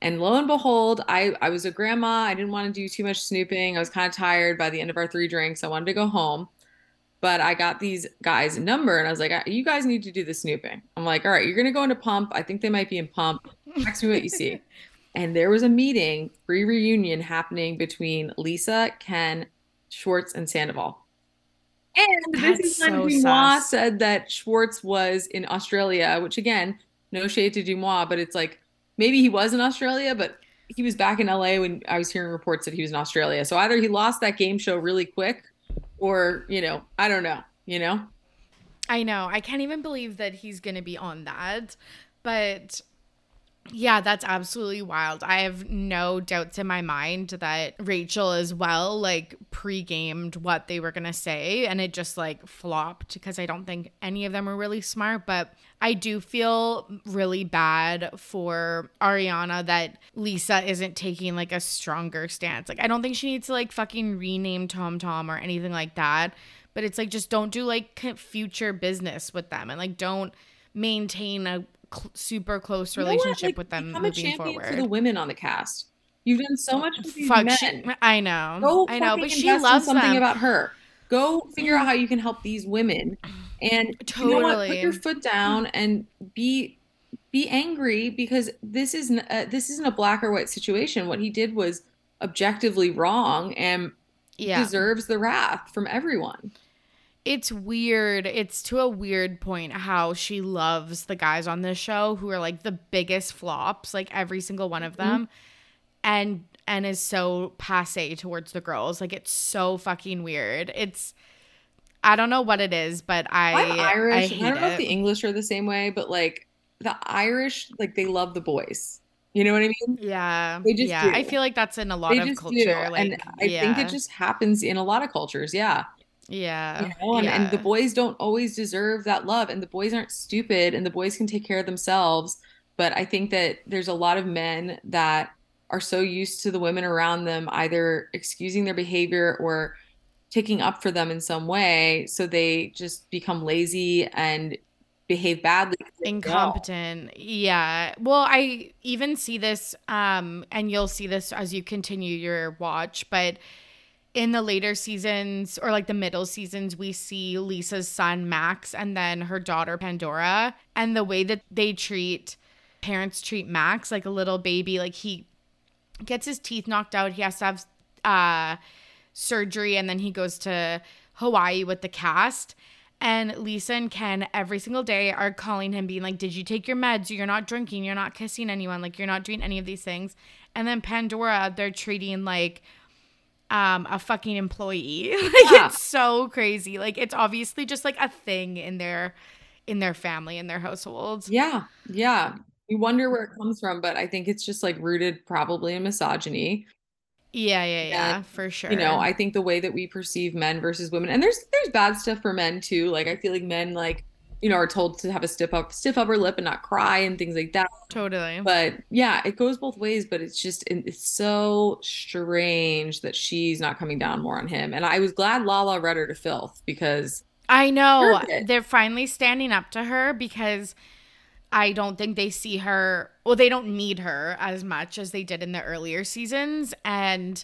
And lo and behold, I, I was a grandma. I didn't want to do too much snooping. I was kind of tired by the end of our three drinks. I wanted to go home. But I got these guys' number and I was like, uh, you guys need to do the snooping. I'm like, all right, you're going to go into Pump. I think they might be in Pump. Text me what you see. and there was a meeting pre reunion happening between Lisa, Ken, Schwartz, and Sandoval. And That's this is when so Deuxmoi said that Schwartz was in Australia, which again, no shade to Deuxmoi, but it's like maybe he was in Australia, but he was back in LA when I was hearing reports that he was in Australia. So either he lost that game show really quick or, you know, I don't know, you know?
I know. I can't even believe that he's going to be on that. But yeah, that's absolutely wild. I have no doubts in my mind that Rachel as well like pre-gamed what they were going to say and it just like flopped because I don't think any of them were really smart, but I do feel really bad for Ariana that Lisa isn't taking like a stronger stance. Like I don't think she needs to like fucking rename Tom Tom or anything like that, but it's like just don't do like future business with them and like don't maintain a cl- super close relationship like, with them moving forward.
For the women on the cast, you've done so much for these Fuck, men.
She, I know, Go I know, but she loves
something
them.
about her. Go figure out how you can help these women, and totally you know put your foot down and be be angry because this isn't uh, this isn't a black or white situation. What he did was objectively wrong and yeah. deserves the wrath from everyone.
It's weird. It's to a weird point how she loves the guys on this show who are like the biggest flops, like every single one of
Mm-hmm.
them. And and is so passe towards the girls. Like it's so fucking weird. It's I don't know what it is, but I
I'm Irish.
I
I don't know
it.
if the English are the same way, but like the Irish, like they love the boys. You know what I mean?
yeah.
They just
yeah.
do.
I feel like that's in a lot
they
of culture. Like
and I
yeah.
think it just happens in a lot of cultures. Yeah,
yeah.
you know, and, and the boys don't always deserve that love, and the boys aren't stupid, and the boys can take care of themselves. But I think that there's a lot of men that are so used to the women around them either excusing their behavior or taking up for them in some way, so they just become lazy and behave badly
incompetent yeah well i even see this um and you'll see this as you continue your watch but in the later seasons or like the middle seasons we see lisa's son max and then her daughter pandora and the way that they treat parents treat max like a little baby like he gets his teeth knocked out he has to have uh surgery and then he goes to hawaii with the cast and Lisa and Ken every single day are calling him, being like, Did you take your meds? You're not drinking. You're not kissing anyone. Like, you're not doing any of these things. And then Pandora, they're treating like um, a fucking employee. like,
Yeah.
it's so crazy. Like, it's obviously just like a thing in their in their family, in their households.
Yeah, yeah. You wonder where it comes from, but I think it's just like rooted probably in misogyny.
Yeah, yeah, yeah,
And,
for sure.
You know, I think the way that we perceive men versus women, and there's there's bad stuff for men too. Like I feel like men like you know are told to have a stiff up stiff upper lip and not cry and things like that.
totally.
But yeah, it goes both ways. But it's just it's so strange that she's not coming down more on him. And I was glad Lala read her to filth because
I know they're finally standing up to her because I don't think they see her well they don't need her as much as they did in the earlier seasons and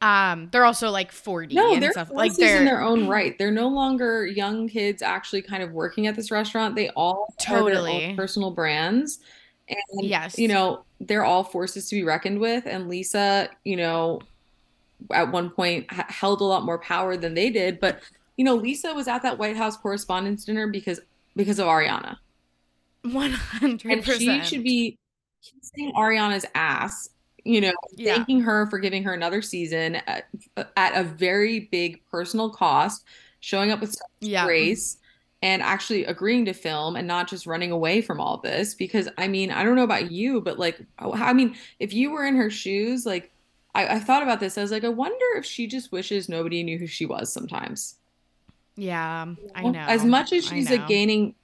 um they're also like 40
No,
and
they're
stuff like they're
in their own right. They're no longer young kids actually kind of working at this restaurant. They all
Totally.
own personal brands. And
Yes.
you know, they're all forces to be reckoned with. And Lisa, you know, at one point h- held a lot more power than they did. But you know, Lisa was at that White House Correspondents' Dinner because because of Ariana.
100%
And she should be kissing Ariana's ass, you know,
Yeah.
thanking her for giving her another season at, at a very big personal cost, showing up with such
yeah
grace and actually agreeing to film and not just running away from all this. Because I mean, I don't know about you, but like, oh, I mean, if you were in her shoes, like, I, I thought about this. I was like, I wonder if she just wishes nobody knew who she was sometimes.
yeah I know
As much as she's like gaining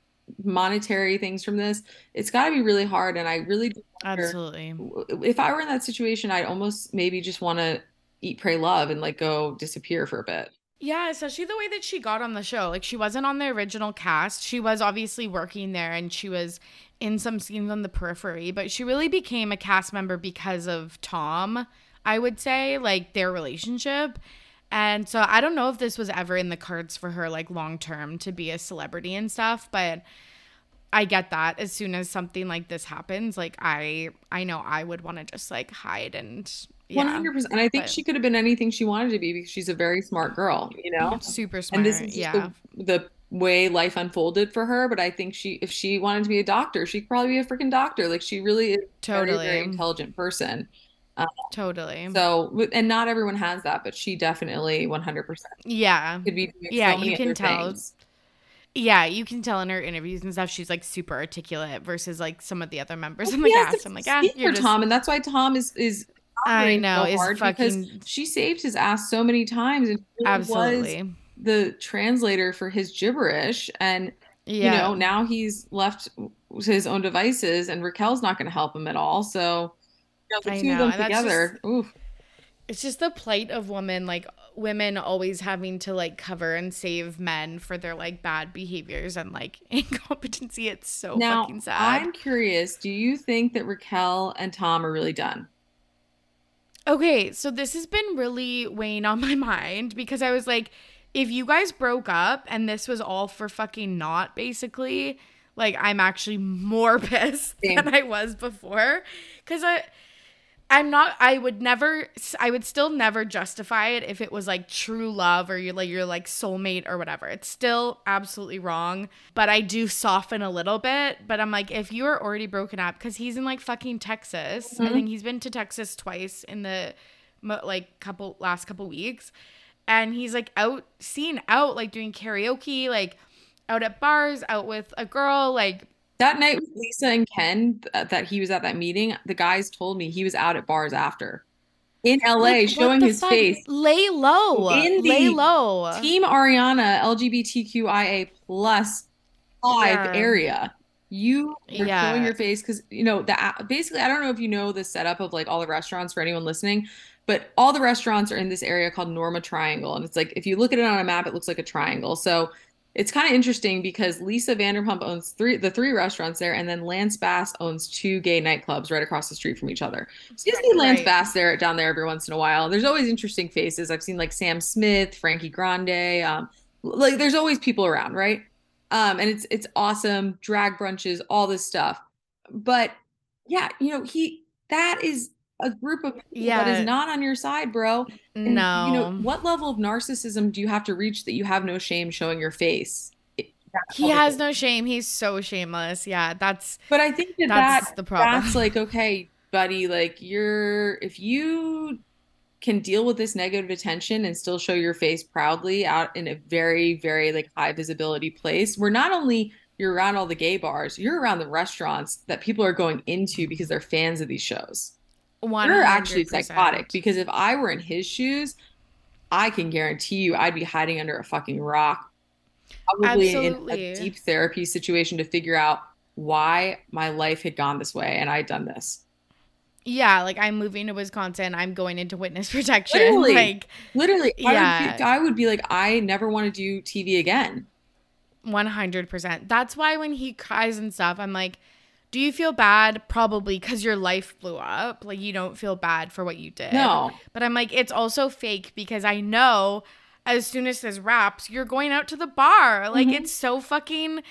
monetary things from this, it's got to be really hard. And I really
absolutely
if I were in that situation, I'd almost maybe just want to eat, pray, love, and like go disappear for a bit.
Yeah, especially the way that she got on the show. Like she wasn't on the original cast. She was obviously working there and she was in some scenes on the periphery, but she really became a cast member because of Tom, I would say, like their relationship. And so I don't know if this was ever in the cards for her like long term to be a celebrity and stuff, but I get that as soon as something like this happens, like I I know I would want to just like hide and yeah.
hundred percent. And I think
but-
she could have been anything she wanted to be because she's a very smart girl, you know.
Super smart.
And this is
yeah.
the, the way life unfolded for her. But I think she, if she wanted to be a doctor, she could probably be a freaking doctor. Like she really is a very, very
Totally.
intelligent person.
Totally.
So, and not everyone has that, but she definitely one hundred percent
yeah.
could be
Yeah,
so
you can tell.
things.
Yeah, you can tell in her interviews and stuff she's like super articulate versus like some of the other members in the cast. I'm like, ah,
speak
you're just
Tom, and that's why Tom is is
I know,
so
is
hard because she saved his ass so many times and she really was
absolutely.
the translator for his gibberish and
Yeah.
you know now he's left to his own devices and Raquel's not going to help him at all so know, the
I
two
know,
of them together oof.
it's just the plight of women, like women always having to like cover and save men for their like bad behaviors and like incompetency. It's so
now
fucking sad.
I'm curious do you think that Raquel and Tom are really done
Okay, so this has been really weighing on my mind because I was like, if you guys broke up and this was all for fucking not, basically, like I'm actually more pissed
Same.
than I was before. Cause I I'm not I would never I would still never justify it if it was like true love or you're like you're like soulmate or whatever. It's still absolutely wrong, but I do soften a little bit, but I'm like if you are already broken up cuz he's in like fucking Texas. Mm-hmm. I think he's been to Texas twice in the like couple last couple weeks and he's like out seen out like doing karaoke, like out at bars, out with a girl, like
that night with Lisa and Ken that he was at that meeting, the guys told me he was out at bars after in LA like, showing his fuck? face.
Lay low. In the Lay low.
Team Ariana LGBTQIA plus five yeah. area. You are yeah. showing your face because you know that basically I don't know if you know the setup of like all the restaurants for anyone listening, but all the restaurants are in this area called Norma Triangle. And it's like if you look at it on a map, it looks like a triangle. So it's kind of interesting because Lisa Vanderpump owns three the three restaurants there, and then Lance Bass owns two gay nightclubs right across the street from each other. So you see Lance. Bass there down there every once in a while. There's always interesting faces. I've seen like Sam Smith, Frankie Grande, um, like there's always people around, right? Um, and it's it's awesome, drag brunches, all this stuff. But yeah, you know, he that is a group of people yeah. that is not on your side, bro.
And, no.
You know, what level of narcissism do you have to reach that you have no shame showing your face?
he has no shame. He's so shameless. Yeah, that's.
But I think that that's that, the problem. That's like okay, buddy. Like you're if you can deal with this negative attention and still show your face proudly out in a very very like high visibility place. We're not only you're around all the gay bars, you're around the restaurants that people are going into because they're fans of these shows. 100%. You're actually psychotic because if I were in his shoes, I can guarantee you I'd be hiding under a fucking rock, probably Absolutely. in a deep therapy situation to figure out why my life had gone this way and I'd done this.
Yeah, like I'm moving to Wisconsin. I'm going into witness protection.
Literally,
like
literally, yeah. I would, be, I would be like, I never want to do TV again.
One hundred percent. That's why when he cries and stuff, I'm like, do you feel bad? Probably because your life blew up. Like you don't feel bad for what you did.
No.
But I'm like, it's also fake because I know as soon as this wraps, you're going out to the bar. Like mm-hmm. it's so fucking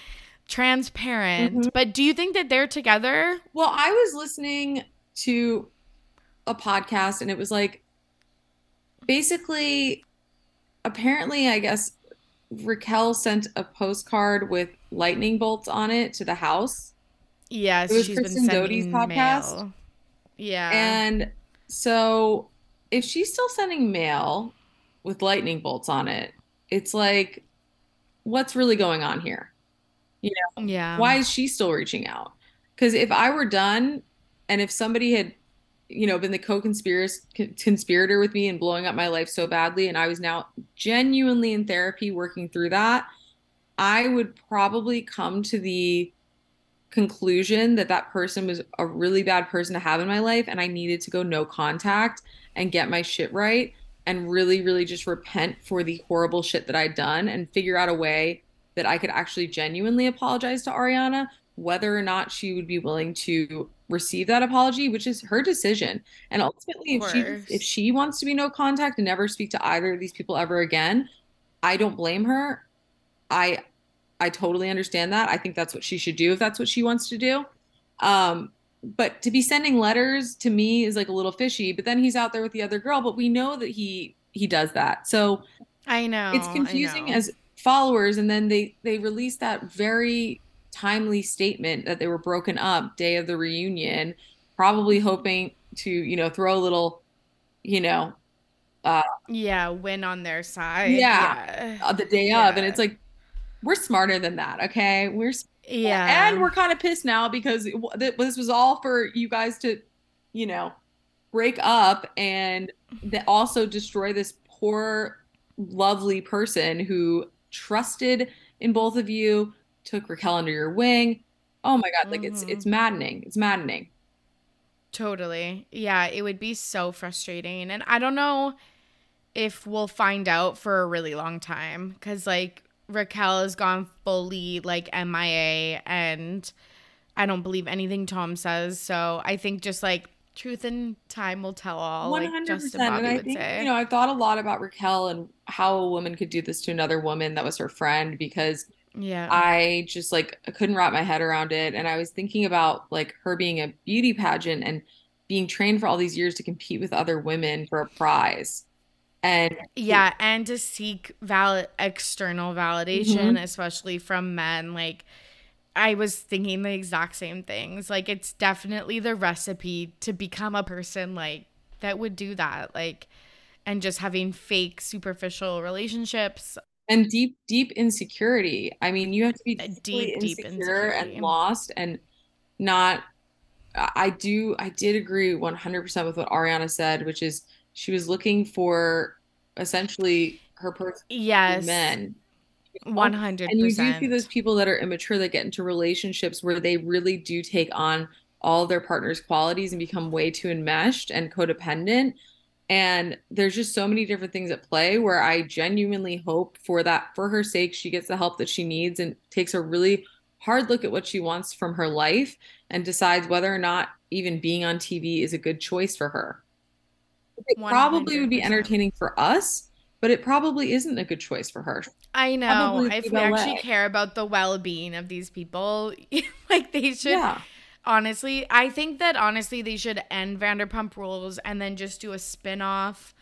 transparent. Mm-hmm. But do you think that they're together?
Well, I was listening to a podcast and it was like basically apparently I guess Raquel sent a postcard with lightning bolts on it to the house
Yes, it was she's Kristen been Doute's podcast. Mail. Yeah.
And so if she's still sending mail with lightning bolts on it, it's like, what's really going on here? You know?
Yeah.
Why is she still reaching out? Because if I were done and if somebody had, you know, been the co-conspirator with me and blowing up my life so badly, and I was now genuinely in therapy working through that, I would probably come to the conclusion that that person was a really bad person to have in my life and I needed to go no contact and get my shit right and really really just repent for the horrible shit that I'd done and figure out a way that I could actually genuinely apologize to Ariana whether or not she would be willing to receive that apology which is her decision. And ultimately if she if she wants to be no contact and never speak to either of these people ever again I don't blame her. I I totally understand that. I think that's what she should do if that's what she wants to do. Um, but to be sending letters to me is like a little fishy. But then he's out there with the other girl, but we know that he he does that. So
I know
it's confusing know. as followers. And then they they released that very timely statement that they were broken up day of the reunion, probably hoping to you know throw a little, you know. Uh,
yeah, win on their side.
Yeah, yeah. the day yeah. of, and it's like we're smarter than that. Okay, we're
yeah,
and we're kind of pissed now because this was all for you guys to, you know, break up and that also destroy this poor, lovely person who trusted in both of you, took Raquel under your wing. Oh my god, like mm-hmm. it's it's maddening. It's maddening.
Totally. Yeah, it would be so frustrating. And I don't know if we'll find out for a really long time cuz like Raquel has gone fully like MIA and I don't believe anything Tom says. So I think just like truth and time will tell all. 100%. Like and I would
think,
say.
you know, I thought a lot about Raquel and how a woman could do this to another woman that was her friend because
yeah.
I just like I couldn't wrap my head around it. And I was thinking about like her being a beauty pageant and being trained for all these years to compete with other women for a prize. And
yeah, and to seek valid external validation, mm-hmm. especially from men, like I was thinking the exact same things. Like it's definitely the recipe to become a person like that would do that. Like and just having fake superficial relationships
and deep deep insecurity. I mean, you have to be deep deep insecure and lost and not I do I did agree 100% with what Ariana said, which is she was looking for essentially her person
yes.
men.
100
and you do see those people that are immature that get into relationships where they really do take on all their partner's qualities and become way too enmeshed and codependent. And there's just so many different things at play where i genuinely hope for that for her sake she gets the help that she needs and takes a really hard look at what she wants from her life and decides whether or not even being on tv is a good choice for her it 100%. probably would be entertaining for us, but it probably isn't a good choice for her.
I know. If we actually care about the well being of these people, like they should. Yeah. Honestly, I think that honestly they should end Vanderpump Rules and then just do a spin off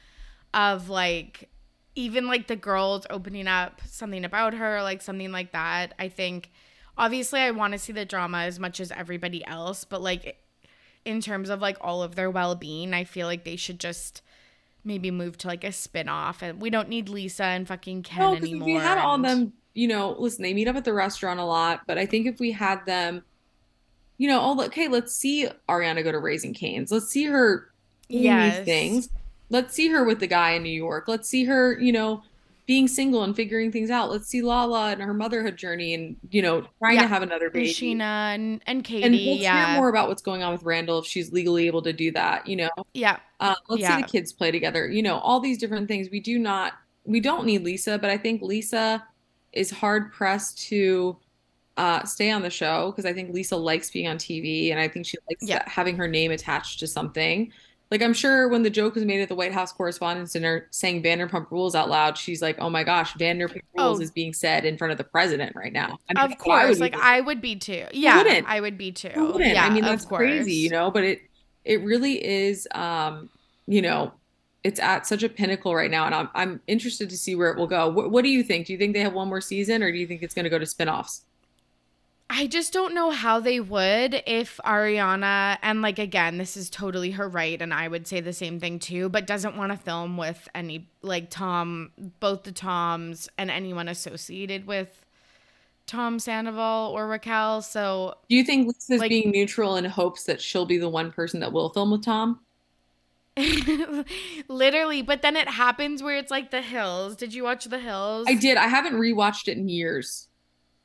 of like even like the girls opening up something about her, like something like that. I think obviously I want to see the drama as much as everybody else, but like in terms of like all of their well-being i feel like they should just maybe move to like a spin-off and we don't need lisa and fucking ken no, anymore
if we had
and...
all them you know listen they meet up at the restaurant a lot but i think if we had them you know oh okay let's see ariana go to raising canes. Let's see her yes. things. Let's see her with the guy in new york. Let's see her you know being single and figuring things out. Let's see Lala and her motherhood journey and, you know, trying yeah. to have another baby.
Scheana and, and Katie.
And
let's
yeah. hear more about what's going on with Randall if she's legally able to do that, you know?
Yeah.
Uh, let's yeah. see the kids play together. You know, all these different things. We do not, we don't need Lisa, but I think Lisa is hard pressed to uh, stay on the show because I think Lisa likes being on TV and I think she likes yeah. having her name attached to something like I'm sure when the joke was made at the White House Correspondents' Dinner saying Vanderpump Rules out loud, she's like, "Oh my gosh, Vanderpump Rules oh. is being said in front of the president right now."
I mean, of course, like I would be too. Yeah, I would be too. Wouldn't. Yeah,
I mean that's crazy, you know. But it it really is, um, you know, it's at such a pinnacle right now, and I'm I'm interested to see where it will go. What, what do you think? Do you think they have one more season, or do you think it's going to go to spinoffs?
I just don't know how they would if Ariana, and like again, this is totally her right, and I would say the same thing too, but doesn't want to film with any, like Tom, both the Toms and anyone associated with Tom Sandoval or Raquel. So,
do you think Lisa's like, being neutral in hopes that she'll be the one person that will film with Tom?
Literally, but then it happens where it's like The Hills. Did you watch The Hills?
I did. I haven't rewatched it in years.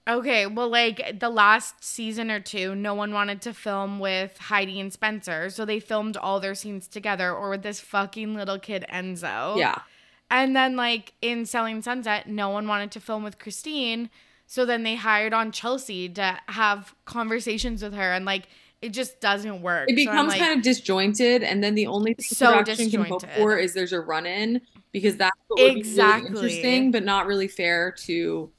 Okay, well, like the last season or two, no one wanted to film with Heidi and Spencer, so they filmed all their scenes together, or with this fucking little kid Enzo.
Yeah.
And then, like in Selling Sunset, no one wanted to film with Christine, so then they hired on Chelsea to have conversations with her, and like it just doesn't work.
It becomes so like, kind of disjointed, and then the only thing so production can hope for is there's a run in because that's exactly. be really interesting, but not really fair to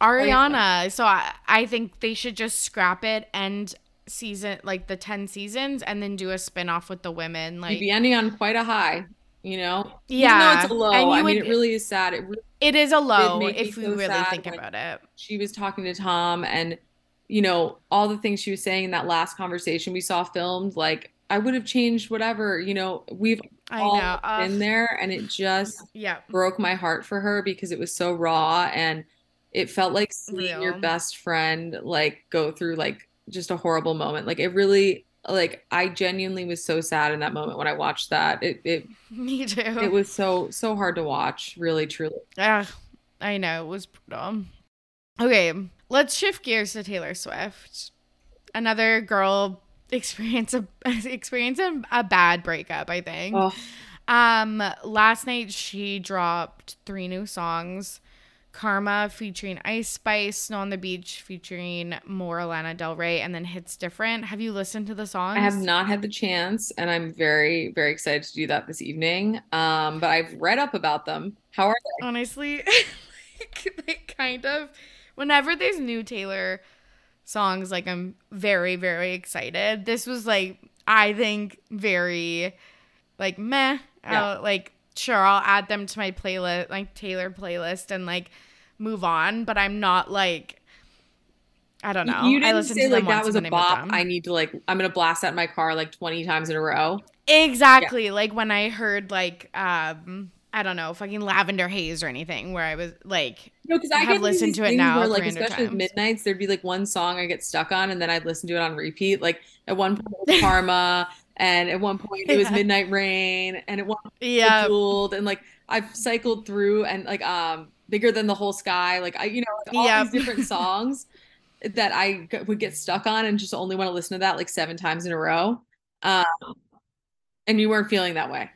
Ariana. So I, I think they should just scrap it and season like the 10 seasons and then do a spin-off with the women like
You'd be ending on quite a high you know yeah it's a low i would, mean it really is sad it, really,
it is a low if we so really think about it
she was talking to tom and you know all the things she was saying in that last conversation we saw filmed like i would have changed whatever you know we've I all know. Uh, been there and it just
yeah
broke my heart for her because it was so raw and it felt like seeing Real. your best friend like go through like just a horrible moment. Like it really like I genuinely was so sad in that moment when I watched that. It it
Me too.
It was so so hard to watch, really truly.
Yeah. I know, it was dumb. Okay, let's shift gears to Taylor Swift. Another girl experience a experience a, a bad breakup, I think. Oh. Um last night she dropped three new songs. Karma featuring Ice Spice, Snow on the Beach featuring more Lana Del Rey, and then Hits Different. Have you listened to the songs?
I have not had the chance, and I'm very, very excited to do that this evening. Um, but I've read up about them. How are they?
Honestly, like, they kind of, whenever there's new Taylor songs, like I'm very, very excited. This was like, I think very like meh.
Yeah.
Uh, like sure, I'll add them to my playlist, like Taylor playlist, and like move on. But I'm not like I don't know.
You
I
didn't say
to
like that was a
then I moved
bop. I need to like I'm gonna blast that in my car like 20 times in a row.
Exactly. Like when I heard like um I don't know, fucking Lavender Haze or anything where I was like
No, because
I
I,
have listened to it now
Where, like especially
times.
midnights, there'd be like one song I get stuck on, and then I'd listen to it on repeat. Like at one point Karma, and at one point it was
Yeah.
Midnight Rain, and one it was
Yeah.
Jeweled, and like I've cycled through and like um Bigger Than the Whole Sky, like I you know like, all
Yep.
these different songs that I g- would get stuck on and just only want to listen to that like seven times in a row. Um, and you weren't feeling that way.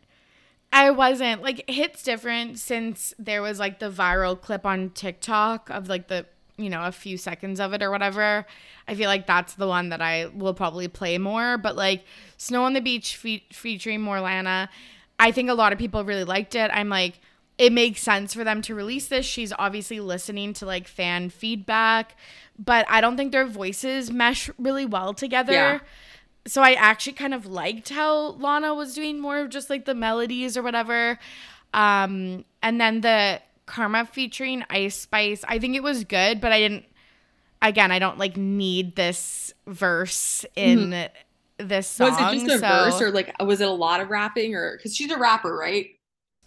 I wasn't like hits different since there was like the viral clip on TikTok of like the you know a few seconds of it or whatever. I feel like that's the one that I will probably play more. But like Snow on the Beach fe- featuring More Lana, I think a lot of people really liked it. I'm like, it makes sense for them to release this. She's obviously listening to like fan feedback, but I don't think their voices mesh really well together.
Yeah.
So I actually kind of liked how Lana was doing more of just like the melodies or whatever. Um, and then the Karma featuring Ice Spice, I think it was good, but I didn't. Again, I don't like need this verse in this song.
Mm-hmm. Was it just a
so-
verse or like was it a lot of rapping or because she's a rapper, right?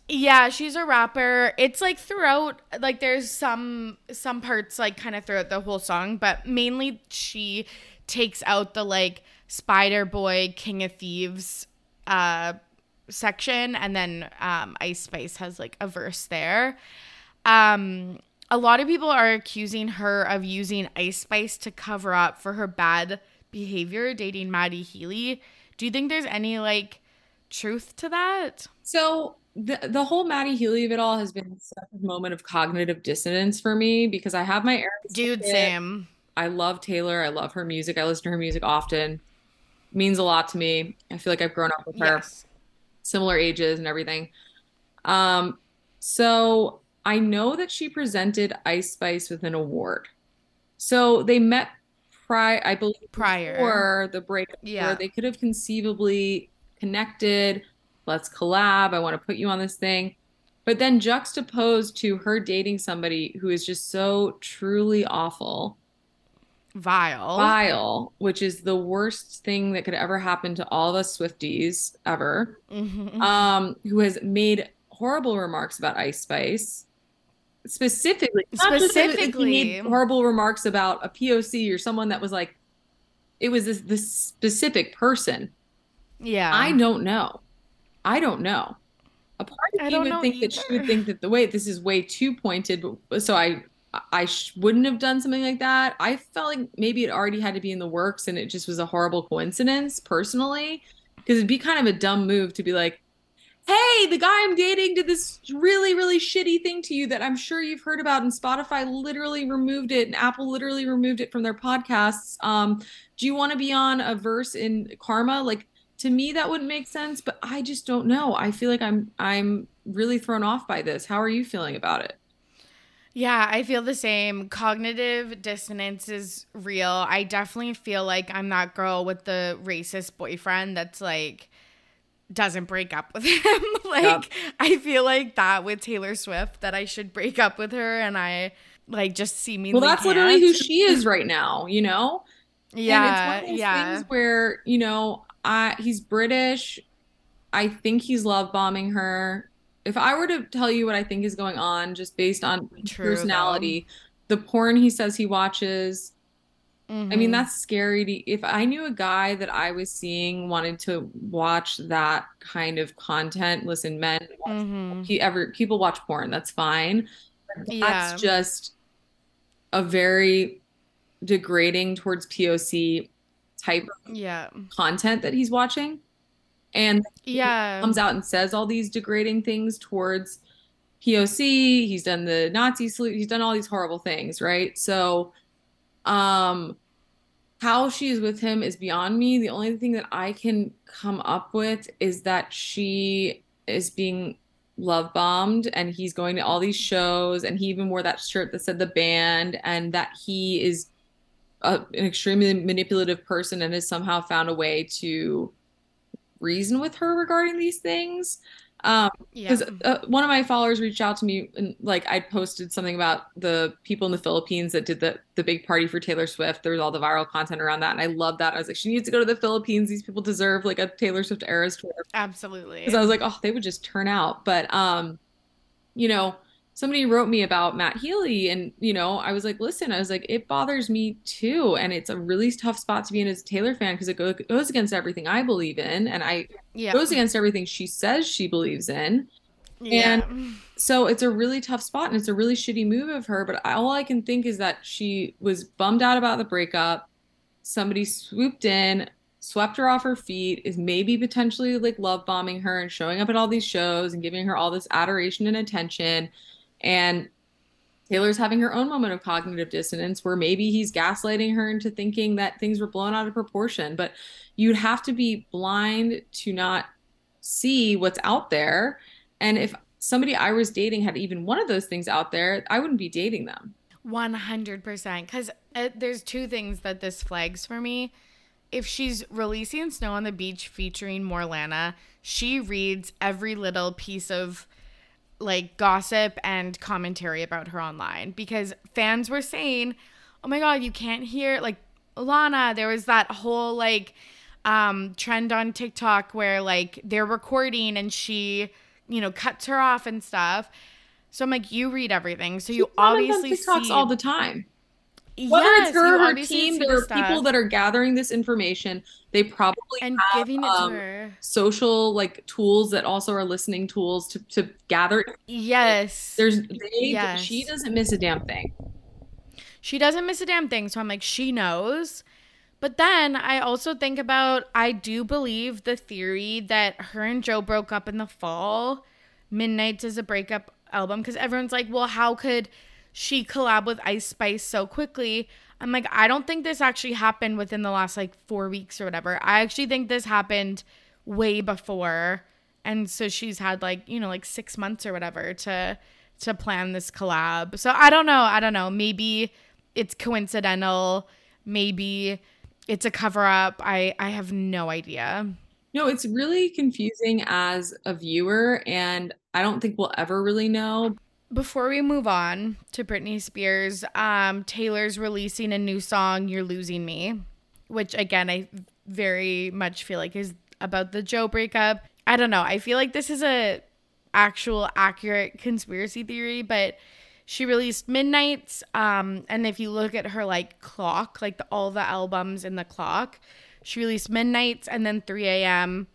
Yeah, she's a rapper. It's like throughout like there's some some parts like kind of throughout the whole song, but mainly she takes out the like Spider Boy King of Thieves uh section and then um Ice Spice has like a verse there. Um a lot of people are accusing her of using Ice Spice to cover up for her bad behavior dating Matty Healy. Do you think there's any like truth to that?
So the the whole Matty Healy of it all has been such a moment of cognitive dissonance for me because I have my
Dude. Sam.
I love Taylor. I love her music. I listen to her music often. Means a lot to me. I feel like I've grown up with her.
Yes.
similar ages and everything. Um, so I know that she presented Ice Spice with an award. So they met prior, I believe,
Prior.
before the breakup,
Yeah.
where they could have conceivably connected. Let's collab. I want to put you on this thing. But then juxtaposed to her dating somebody who is just so truly awful
Vile.
vile, which is the worst thing that could ever happen to all of us Swifties ever,
Mhm.
um, who has made horrible remarks about Ice Spice. Specifically, not just that he
Specifically.
made horrible remarks about a POC or someone that was like, it was this, this specific person.
yeah.
I don't know. I don't know. A part of
I
me
don't
would think that she would think that the way this is way too pointed, but so I I sh- wouldn't have done something like that. I felt like maybe it already had to be in the works, and it just was a horrible coincidence, personally, because it'd be kind of a dumb move to be like, "Hey, the guy I'm dating did this really, really shitty thing to you that I'm sure you've heard about, and Spotify literally removed it, and Apple literally removed it from their podcasts. Um, do you want to be on a verse in Karma? Like." to me that wouldn't make sense but i just don't know i feel like i'm i'm really thrown off by this how are you feeling about it
Yeah, I feel the same. Cognitive dissonance is real. I definitely feel like I'm that girl with the racist boyfriend that's like doesn't break up with him. like I feel like that with Taylor Swift that I should break up with her and I like just see me
well that's literally who she is right now you know
Yeah,
and it's one of those
yeah.
things where you know i he's british i think he's love bombing her if i were to tell you what i think is going on just based on
True, though.
personality the porn he says he watches I mean,
Mhm.
that's scary. To, if I knew a guy that I was seeing wanted to watch that kind of content, listen, men, watch,
Mhm.
pe- ever people watch porn. That's fine. But
Yeah.
That's just a very degrading towards POC type of
Yeah.
content that he's watching, and
Yeah.
comes out and says all these degrading things towards POC. He's done the Nazi salute. He's done all these horrible things, right? So, um, how she's with him is beyond me. The only thing that I can come up with is that she is being love bombed and he's going to all these shows and he even wore that shirt that said the band and that he is a, an extremely manipulative person and has somehow found a way to reason with her regarding these things. Um, because
Yeah.
uh, one of my followers reached out to me and like I posted something about the people in the Philippines that did the the big party for Taylor Swift. There was all the viral content around that, and I love that. I was like, she needs to go to the Philippines. These people deserve like a Taylor Swift Eras tour
Absolutely.
because I was like, oh, they would just turn out. But um, you know, somebody wrote me about Matt Healy, and you know, I was like, listen, I was like, it bothers me too, and it's a really tough spot to be in as a Taylor fan because it go- goes against everything I believe in, and I
yeah.
goes against everything she says she believes in.
yeah.
So it's a really tough spot, and it's a really shitty move of her. But all I can think is that she was bummed out about the breakup. Somebody swooped in, swept her off her feet, is maybe potentially like love bombing her and showing up at all these shows and giving her all this adoration and attention. And Taylor's having her own moment of cognitive dissonance where maybe he's gaslighting her into thinking that things were blown out of proportion. But you'd have to be blind to not see what's out there. And if somebody I was dating had even one of those things out there, I wouldn't be dating them.
100% because uh, there's two things that this flags for me if she's releasing snow on the beach featuring more lana she reads every little piece of like gossip and commentary about her online because fans were saying oh my god you can't hear like lana there was that whole like um trend on tiktok where like they're recording and she you know cuts her off and stuff so i'm like you read everything so you obviously
TikToks
see
all the time. Whether
Yes,
it's her or her team, there
the
are people that are gathering this information. They probably
and
have,
giving it
um,
to her.
social like tools that also are listening tools to to gather.
Yes.
There's they
Yes.
she doesn't miss a damn thing.
she doesn't miss a damn thing. So I'm like, she knows. But then I also think about I do believe the theory that her and Joe broke up in the fall. Midnights is a breakup album because everyone's like, well, how could she collab with Ice Spice so quickly? I'm like, I don't think this actually happened within the last like four weeks or whatever. I actually think this happened way before. And so she's had like, you know, like six months or whatever to to plan this collab. So I don't know. I don't know. Maybe it's coincidental. Maybe it's a cover up. I I have no idea.
No, it's really confusing as a viewer, and I don't think we'll ever really know.
Before we move on to Britney Spears, um, Taylor's releasing a new song, "You're Losing Me," which again I very much feel like is about the Joe breakup. I don't know. I feel like this is a actual accurate conspiracy theory, but she released Midnights. Um, and if you look at her like clock, like the, all the albums in the clock, she released Midnights and then 3 a.m.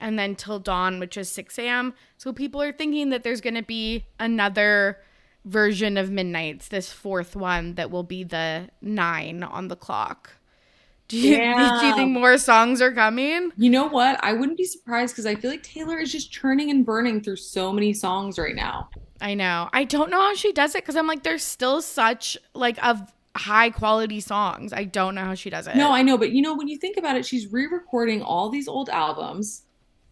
and then Til Dawn, which is 6 a.m. So people are thinking that there's going to be another version of Midnights, this fourth one that will be the nine on the clock. Do you, do you think more songs are coming?
You know what? I wouldn't be surprised because I feel like Taylor is just churning and burning through so many songs right now.
I know. I don't know how she does it because I'm like, there's still such like of high quality songs. I don't know how she does it.
No, I know, but you know, when you think about it, she's re-recording all these old albums,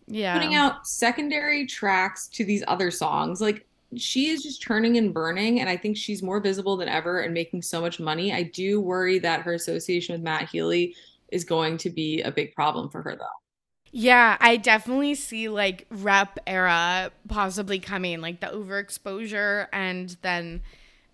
yeah.
putting out secondary tracks to these other songs. Like she is just churning and burning, and I think she's more visible than ever and making so much money. I do worry that her association with Matt Healy is going to be a big problem for her, though.
Yeah, I definitely see like rep era possibly coming, like the overexposure and then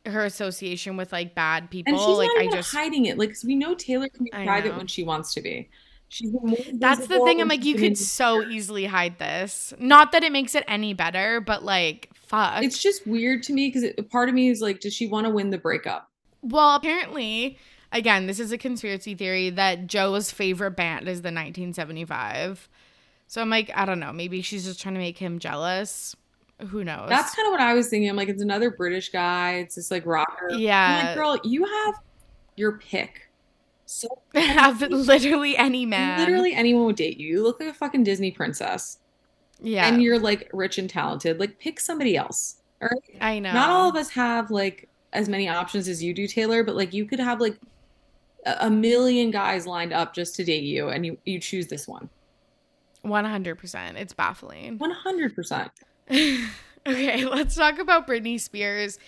her association with like bad people.
And she's
like
not
I just
hiding it. Like we know Taylor can be
I
private
know.
when she wants to be. She's been more
that's the thing. I'm like, you could so easily hide this. Not that it makes it any better, but like, fuck.
It's just weird to me because part of me is like, does she want to win the breakup?
Well, apparently, again, this is a conspiracy theory that Joe's favorite band is the 1975. So I'm like, I don't know. Maybe she's just trying to make him jealous. Who knows?
That's kind of what I was thinking. I'm like, it's another British guy. It's this like rocker. I'm
Yeah.
like, girl, you have your pick. So
have literally any man.
literally anyone would date you. You look like a fucking Disney princess.
Yeah.
And you're like rich and talented. Like pick somebody else. All right.
I know.
Not all of us have like as many options as you do, Taylor, but like you could have like a a million guys lined up just to date you and you you choose this one.
100%. It's baffling.
100%.
okay, let's talk about Britney Spears.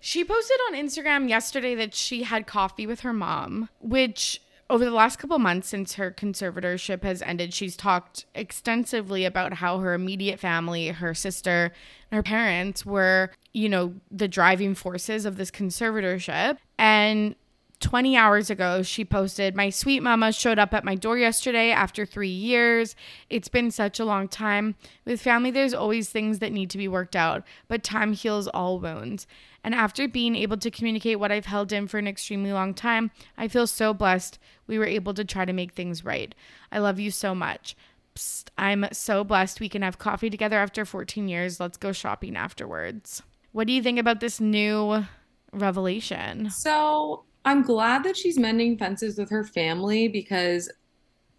She posted on Instagram yesterday that she had coffee with her mom, which over the last couple months since her conservatorship has ended, she's talked extensively about how her immediate family, her sister, and her parents were, you know, the driving forces of this conservatorship. And 20 hours ago, she posted, My sweet mama showed up at my door yesterday after three years. It's been such a long time. With family, there's always things that need to be worked out, but time heals all wounds. And after being able to communicate what I've held in for an extremely long time, I feel so blessed we were able to try to make things right. I love you so much. Psst, I'm so blessed we can have coffee together after 14 years. Let's go shopping afterwards. What do you think about this new revelation?
So, I'm glad that she's mending fences with her family because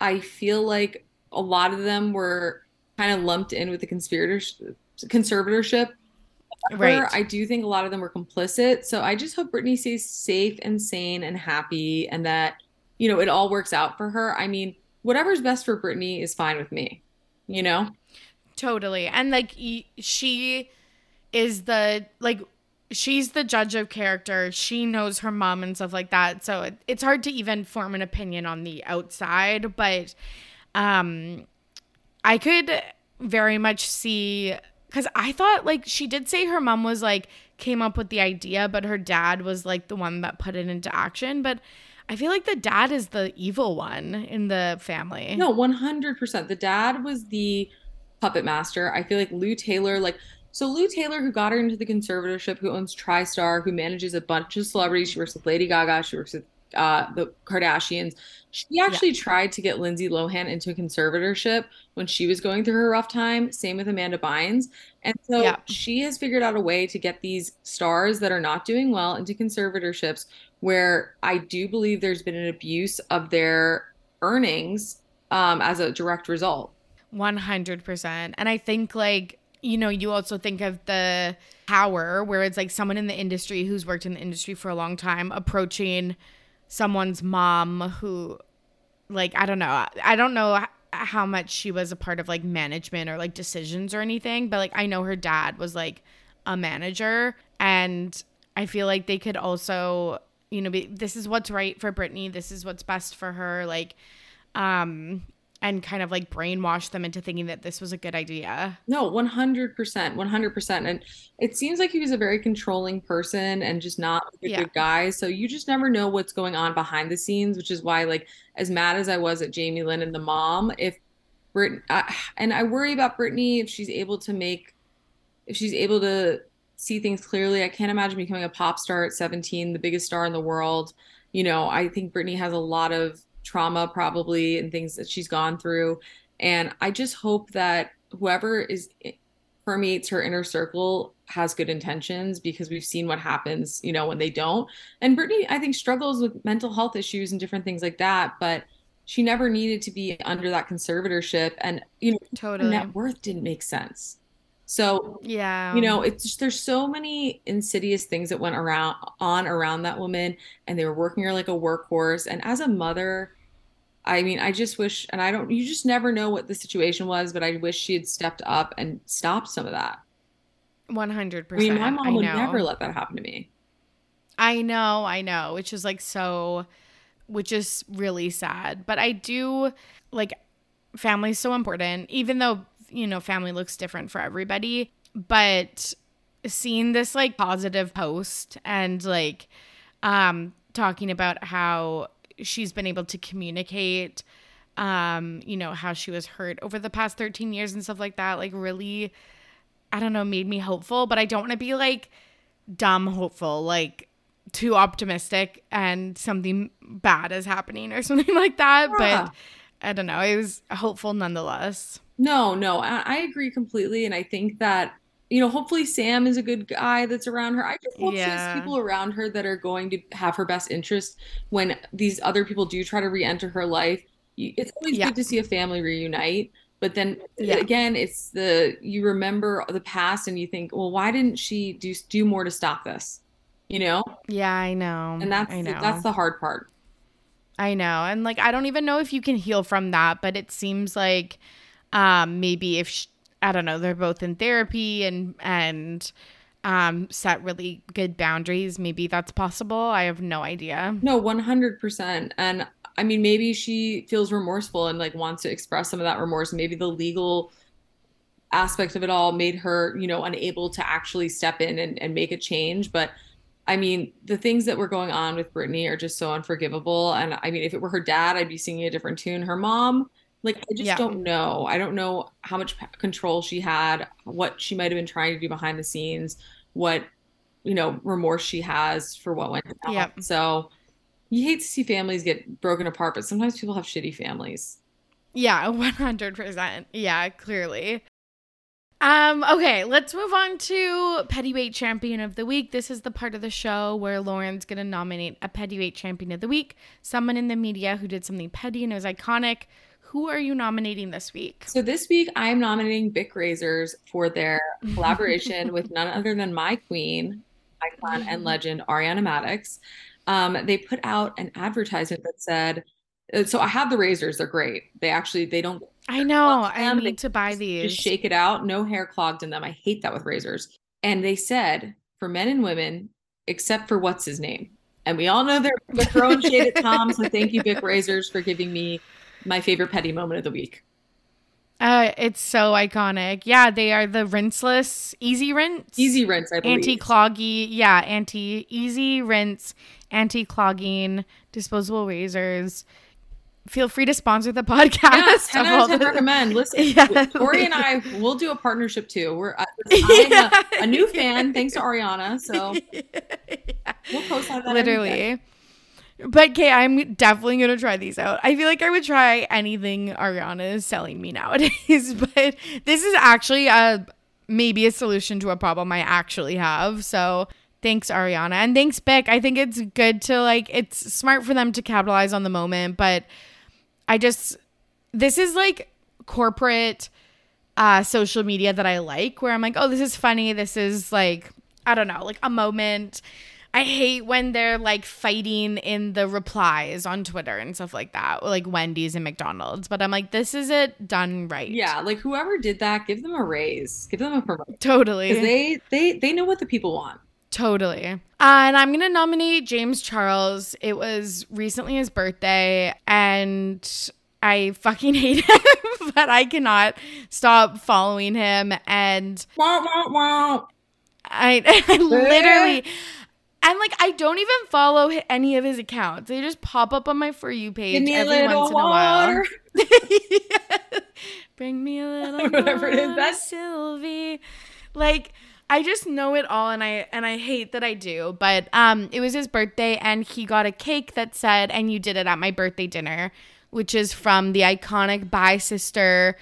I feel like a lot of them were kind of lumped in with the conspiratorship conservatorship. Right. I do think a lot of them were complicit. So I just hope Britney stays safe and sane and happy and that, you know, it all works out for her. I mean, whatever's best for Britney is fine with me, you know?
Totally. And like she is the like she's the judge of character. She knows her mom and stuff like that. So it, it's hard to even form an opinion on the outside, but um I could very much see cuz I thought like she did say her mom was like came up with the idea, but her dad was like the one that put it into action, but I feel like the dad is the evil one in the family.
No, 100%. The dad was the puppet master. I feel like Lou Taylor like so Lou Taylor, who got her into the conservatorship, who owns TriStar, who manages a bunch of celebrities, she works with Lady Gaga, she works with uh, the Kardashians. She actually yeah. tried to get Lindsay Lohan into a conservatorship when she was going through her rough time. Same with Amanda Bynes. And so yeah. she has figured out a way to get these stars that are not doing well into conservatorships where I do believe there's been an abuse of their earnings um, as a direct result.
100%. And I think like you know, you also think of the power where it's like someone in the industry who's worked in the industry for a long time approaching someone's mom who, like, I don't know. I don't know how much she was a part of like management or like decisions or anything, but like, I know her dad was like a manager. And I feel like they could also, you know, be, this is what's right for Britney, This is what's best for her. Like, um, and kind of like brainwash them into thinking that this was a good idea.
No, 100%, 100%. And it seems like he was a very controlling person and just not a yeah. good guy. So you just never know what's going on behind the scenes, which is why, like, as mad as I was at Jamie Lynn and the mom, if Brit, and I worry about Britney if she's able to make, if she's able to see things clearly. I can't imagine becoming a pop star at 17, the biggest star in the world. You know, I think Britney has a lot of trauma probably and things that she's gone through. And i just hope that whoever is eh, permeates her inner circle has good intentions because we've seen what happens you know when they don't. And Britney, i think struggles with mental health issues and different things like that but she never needed to be under that conservatorship. And you know totally. net worth didn't make sense. So
yeah,
you know, it's just, there's so many insidious things that went around on around that woman, and they were working her like a workhorse. And as a mother, I mean, I just wish, and I don't, you just never know what the situation was, but I wish she had stepped up and stopped some of that.
100%. I
mean, my mom would never let that happen to me.
I know, I know, which is like so, which is really sad. But I do like family's so important, even though you know, family looks different for everybody. But seeing this like positive post and like um talking about how she's been able to communicate um you know how she was hurt over the past 13 years and stuff like that like really i don't know made me hopeful but i don't want to be like dumb hopeful like too optimistic and something bad is happening or something like that yeah. but i don't know it was hopeful nonetheless
no, no, I, I agree completely. And I think that, you know, hopefully Sam is a good guy that's around her. I just hope yeah. she has people around her that are going to have her best interest when these other people do try to re enter her life. It's always yeah. good to see a family reunite. But then yeah. again, it's the you remember the past and you think, well, why didn't she do do more to stop this? You know?
Yeah, I know.
And that's
I know.
that's the hard part.
I know. And like I don't even know if you can heal from that, but it seems like um, maybe if she, I don't know, they're both in therapy and and um, set really good boundaries. Maybe that's possible. I have no idea.
No, one hundred percent. And I mean, maybe she feels remorseful and like wants to express some of that remorse. Maybe the legal aspect of it all made her, you know, unable to actually step in and, and make a change. But I mean, the things that were going on with Britney are just so unforgivable. And I mean, if it were her dad, I'd be singing a different tune. Her mom, like, I just
Yeah.
don't know. I don't know how much control she had, what she might have been trying to do behind the scenes, what, you know, remorse she has for what went down.
Yep.
So you hate to see families get broken apart, but sometimes people have shitty families.
Yeah, 100%. Yeah, clearly. Um okay, let's move on to Pettyweight Champion of the Week. This is the part of the show where Lauren's going to nominate a Pettyweight Champion of the Week, someone in the media who did something petty and it was iconic. Who are you nominating this week?
So this week I'm nominating Bic Razors for their collaboration with none other than my queen, icon and legend Ariana Madix. Um, they put out an advertisement that said, uh, so I have the razors, they're great. They actually they don't
I know. I
them. They
need to buy these.
just shake it out, no hair clogged in them. I hate that with razors. And they said for men and women, except for what's his name. And we all know they're, they're throwing shade at Tom. So thank you, Bic Razors, for giving me my favorite petty moment of the week.
Uh, it's so iconic. Yeah, they are the rinseless, easy rinse,
Easy rinse, I believe.
anti-cloggy. Yeah, anti easy rinse, anti-clogging, disposable razors. Feel free to sponsor the podcast.
Yeah, 10 out of 10 recommend. Listen,
Yeah,
Torry and I will do a partnership too. We're uh, I'm a, a new fan thanks to Ariana, so we'll post on that.
literally. But okay, I'm definitely gonna try these out. I feel like I would try anything Ariana is selling me nowadays, but this is actually a maybe a solution to a problem I actually have. So thanks Ariana and thanks Bic. I think it's good to like it's smart for them to capitalize on the moment, but I just this is like corporate uh social media that I like where I'm like, "Oh, this is funny. This is like I don't know, like a moment." I hate when they're like fighting in the replies on Twitter and stuff like that, like Wendy's and McDonald's. But I'm like, this is it done right.
Yeah, like whoever did that, give them a raise, give them a promotion
totally.
they they they know what the people want.
Totally. Uh, and I'm going to nominate James Charles. It was recently his birthday, and I fucking hate him, but I cannot stop following him. And
Wah, wah, wah.
I, I literally. And like I don't even follow any of his accounts. They just pop up on my for you page
Give me a
every
little
once in a while.
water.
Bring me a little
Whatever it is, that's-
Sylvie. Like I just know it all and I and I hate that I do. But um it was his birthday and he got a cake that said and you did it at my birthday dinner, which is from the iconic Bye Sister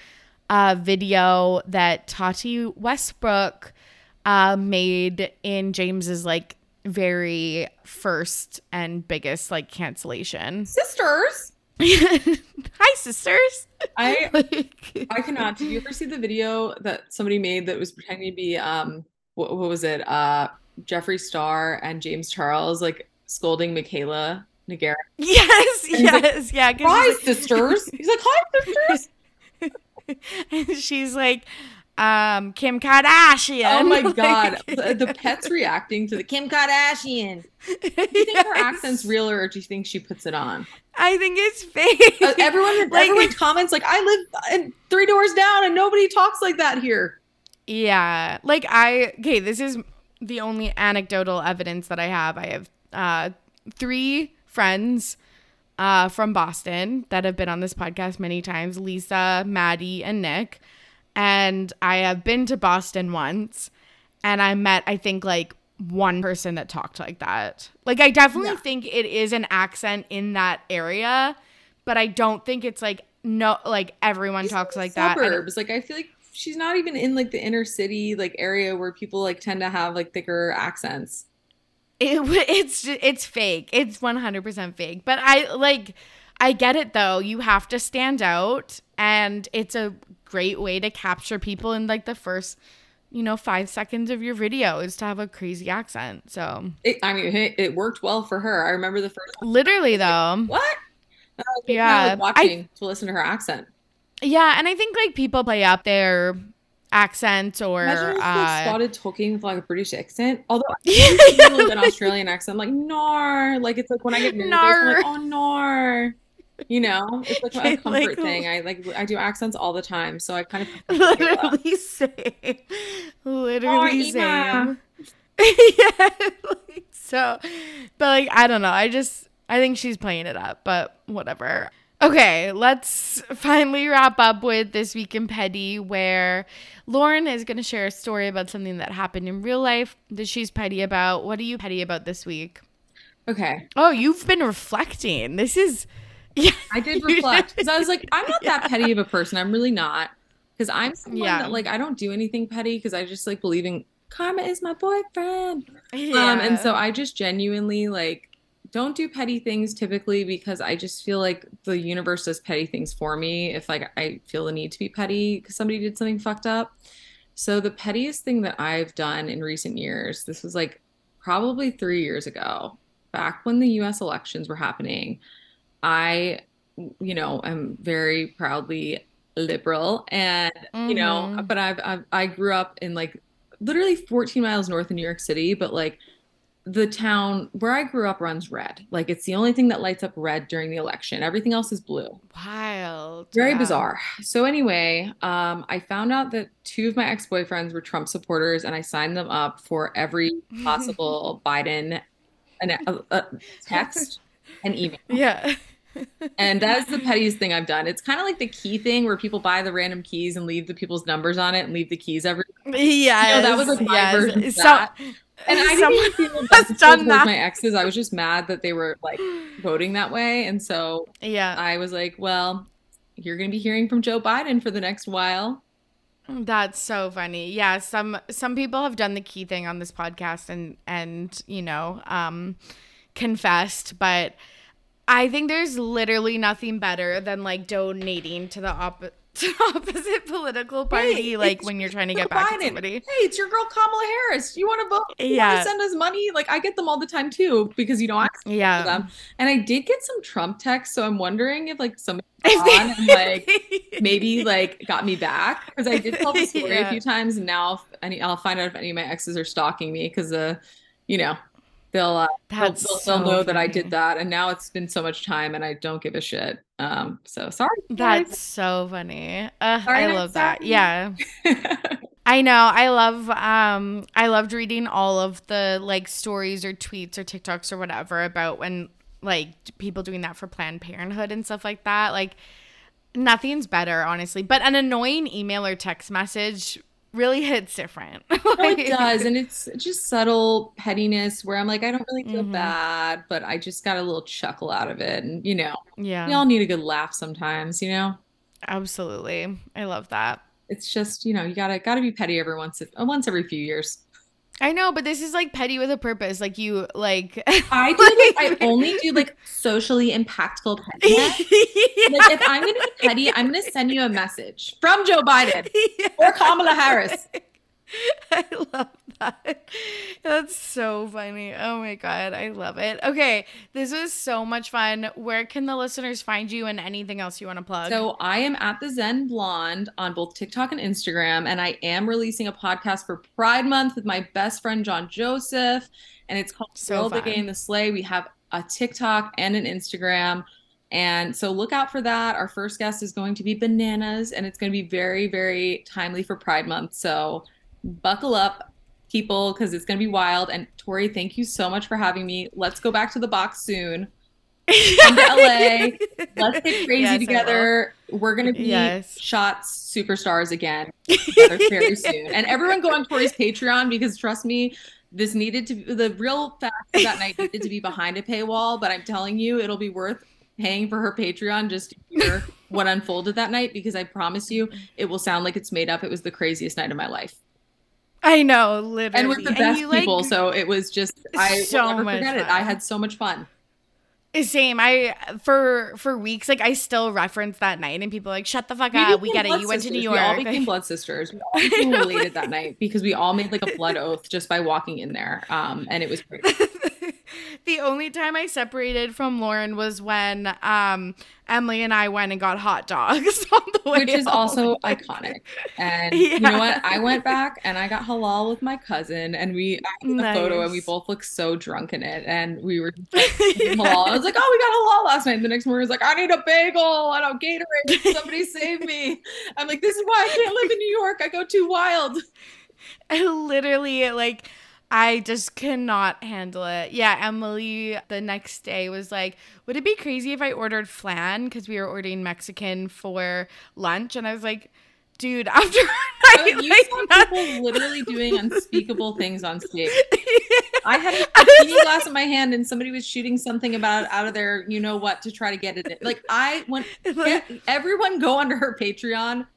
uh video that Tati Westbrook uh made in James's like very first and biggest like cancellation.
Sisters.
Hi sisters.
I
Like-
I cannot. Did you ever see the video that somebody made that was pretending to be um what, what was it? Uh Jeffree Star and James Charles like scolding Mikayla Nogueira.
Yes,
he's like,
yes, yeah.
Hi,
she's
sisters. He's like, hi, sisters.
and she's like, um, Kim Kardashian.
Oh my god,
Like-
the, the pets reacting to the Kim Kardashian. Do you think her accent's real, or do you think she puts it on?
I think it's fake.
Uh, everyone,
Like-
everyone comments like, "I live in three doors down, and nobody talks like that here."
Yeah. Like I okay, this is the only anecdotal evidence that I have. I have uh three friends uh from Boston that have been on this podcast many times, Lisa, Maddie, and Nick. And I have been to Boston once and I met I think like one person that talked like that. Like I definitely
Yeah.
think it is an accent in that area, but I don't think it's like no like everyone
She's
talks like that. and-
Suburbs, like I feel like she's not even in like the inner city like area where people like tend to have like thicker accents.
It it's it's fake. It's 100% fake. But I like I get it though. You have to stand out and it's a great way to capture people in like the first, you know, 5 seconds of your video is to have a crazy accent. So,
It, I mean, it, it worked well for her. I remember the first.
literally though.
What? Uh, I
Yeah,
watching to listen to her accent.
Yeah, and I think like people play up their accent or
Imagine if she like,
uh
started talking with like a British accent. Although I do a little bit Australian accent, like nor, like it's like when I get nervous, I'm like, oh nor. You know, it's like a
Like-
comfort thing. I like I do accents all the time, so I kind of
Literally same. Literally
Oh,
same. yeah. like, so, but like, I don't know. I just, I think she's playing it up, but whatever. Okay, let's finally wrap up with this week in petty, where Lauren is going to share a story about something that happened in real life that she's petty about. What are you petty about this week?
Okay.
Oh, you've been reflecting. This is, yeah.
I did reflect because I was like, I'm not that petty of a person. I'm really not. Because I'm someone
Yeah.
that like I don't do anything petty because I just like believe in karma is my boyfriend.
yeah.
Um, and so I just genuinely like don't do petty things typically because I just feel like the universe does petty things for me if like I feel the need to be petty because somebody did something fucked up. So the pettiest thing that I've done in recent years, this was like probably three years ago, back when the US elections were happening, I, you know, am very proudly liberal and, you know,
Mhm.
but I've, I've, I grew up in like literally 14 miles north of New York City, but like the town where I grew up runs red. Like it's the only thing that lights up red during the election. Everything else is blue.
wild.
Very
Yeah.
bizarre. So anyway, um, I found out that two of my ex-boyfriends were Trump supporters, and I signed them up for every possible Biden an, a, a text and email.
Yeah.
And that's the pettiest thing I've done. It's kind of like the key thing where people buy the random keys and leave the people's numbers on it and leave the keys every.
Yeah,
that was, like, my version of
so,
that. And I didn't feel
done that.
my exes. I was just mad that they were like voting that way, and so
Yeah,
I was like, well, you're gonna be hearing from Joe Biden for the next while.
that's so funny. Yeah, some some people have done the key thing on this podcast and and you know um confessed, but I think there's literally nothing better than like donating to the opposite. opposite political party,
Hey,
like when you're trying to get back
Biden.
at somebody.
Hey, it's your girl Kamala Harris. You want to vote? You
Yeah.
to send us money? Like I get them all the time too because you know I
Yeah.
them. And I did get some Trump texts, so I'm wondering if like somebody on and like maybe like got me back because I did tell the story
Yeah.
a few times, and now any, I'll find out if any of my exes are stalking me because uh, you know, they'll uh,
That's
they'll,
so
they'll know that I did that, and now it's been so much time, and I don't give a shit. Um, so sorry. guys.
That's so funny. Uh,
Sorry,
I love that.
sorry.
Yeah. I know. I love um I loved reading all of the like stories or tweets or TikToks or whatever about when like people doing that for Planned Parenthood and stuff like that. Like nothing's better, honestly. But an annoying email or text message really hits different.
No, it does, and it's just subtle pettiness where I'm like, I don't really feel
Mhm.
bad, but I just got a little chuckle out of it, and you know,
yeah.
we all need a good laugh sometimes, you know.
Absolutely. I love that.
It's just, you know, you gotta gotta be petty every once uh, once every few years.
I know, but this is like petty with a purpose. Like you like
I do like I only do like socially impactful pettiness. Like if I'm gonna be petty, I'm gonna send you a message from Joe Biden or Kamala Harris.
I love that. That's so funny. Oh my god, I love it. Okay, this was so much fun. Where can the listeners find you and anything else you want to plug?
So I am at the Zen Blonde on both TikTok and Instagram, and I am releasing a podcast for Pride Month with my best friend John Joseph, and it's called
So
the. Gay and the Slay. We have a TikTok and an Instagram. And so look out for that. Our first guest is going to be Bananas, and it's going to be very, very timely for Pride Month. So buckle up, people, because it's going to be wild. And Torry, thank you so much for having me. Let's go back to the box soon. Come to LA. Let's get crazy
Yes,
together. We're gonna be
Yes.
shots superstars again very soon. And everyone go on Torry's Patreon because trust me, this needed to be the real fact that night needed to be behind a paywall. But I'm telling you, it'll be worth paying for her Patreon just to hear what unfolded that night because I promise you, it will sound like it's made up. It was the craziest night of my life.
I know, literally.
And with the best
you, like,
people. So it was just I
So
will never
much
forget it.
fun.
I had so much fun.
Same. I for for weeks, like I still reference that night, and people are like, "Shut the fuck
We
up, we get it. You went to New. York."
We all became blood sisters. We all became related that night because we all made like a blood oath just by walking in there. Um, and it was great.
the only time I separated from Lauren was when um, Emily and I went and got hot dogs on the way.
Which is
home.
also iconic. And
Yeah.
you know what? I went back and I got halal with my cousin, and we I have the photo, and we both looked so drunk in it, and we were like, eating halal. I was like, "Oh, we got halal last night." And the next morning, I was like, "I need a bagel and a Gatorade. Somebody save me!" I'm like, "This is why I can't live in New York. I go too wild."
I literally like I just cannot handle it. Yeah, Emily the next day was like, "Would it be crazy if I ordered flan because we were ordering Mexican for lunch?" And I was like, "Dude, after
I
night
like, you
like
saw
that-
people literally doing unspeakable things on stage. I had a martini glass in my hand, and somebody was shooting something about out of their, you know what, to try to get it. in. Like I went, yeah, everyone go under her Patreon.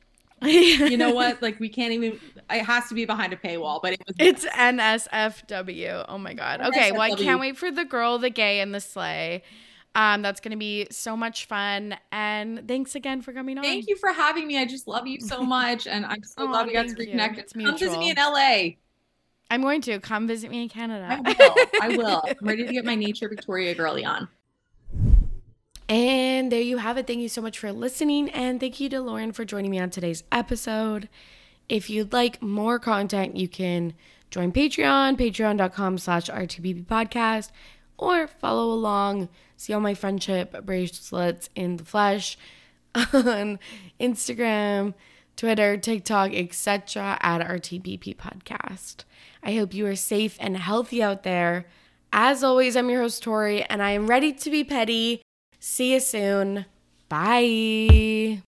You know what? Like we can't even. It has to be behind a paywall, but it was.
It's NSFW. Oh my god. Okay, well I can't wait for the girl, the gay, and the slay. Um, that's gonna be so much fun. And thanks again for coming on.
Thank you for having me. I just love you so much, and I'm so glad we got to reconnect.
It's
Come visit me in. LA.
I'm going to come visit me in Canada.
I will. I will. I'm ready to get my Nature Victoria girly on.
And there you have it. Thank you so much for listening. And thank you to Lauren for joining me on today's episode. If you'd like more content, you can join Patreon, patreon.com slash RTBP podcast, or follow along, see all my friendship bracelets in the flesh on Instagram, Twitter, TikTok, etc. at RTBP podcast. I hope you are safe and healthy out there. As always, I'm your host, Torry, and I am ready to be petty. See you soon. Bye.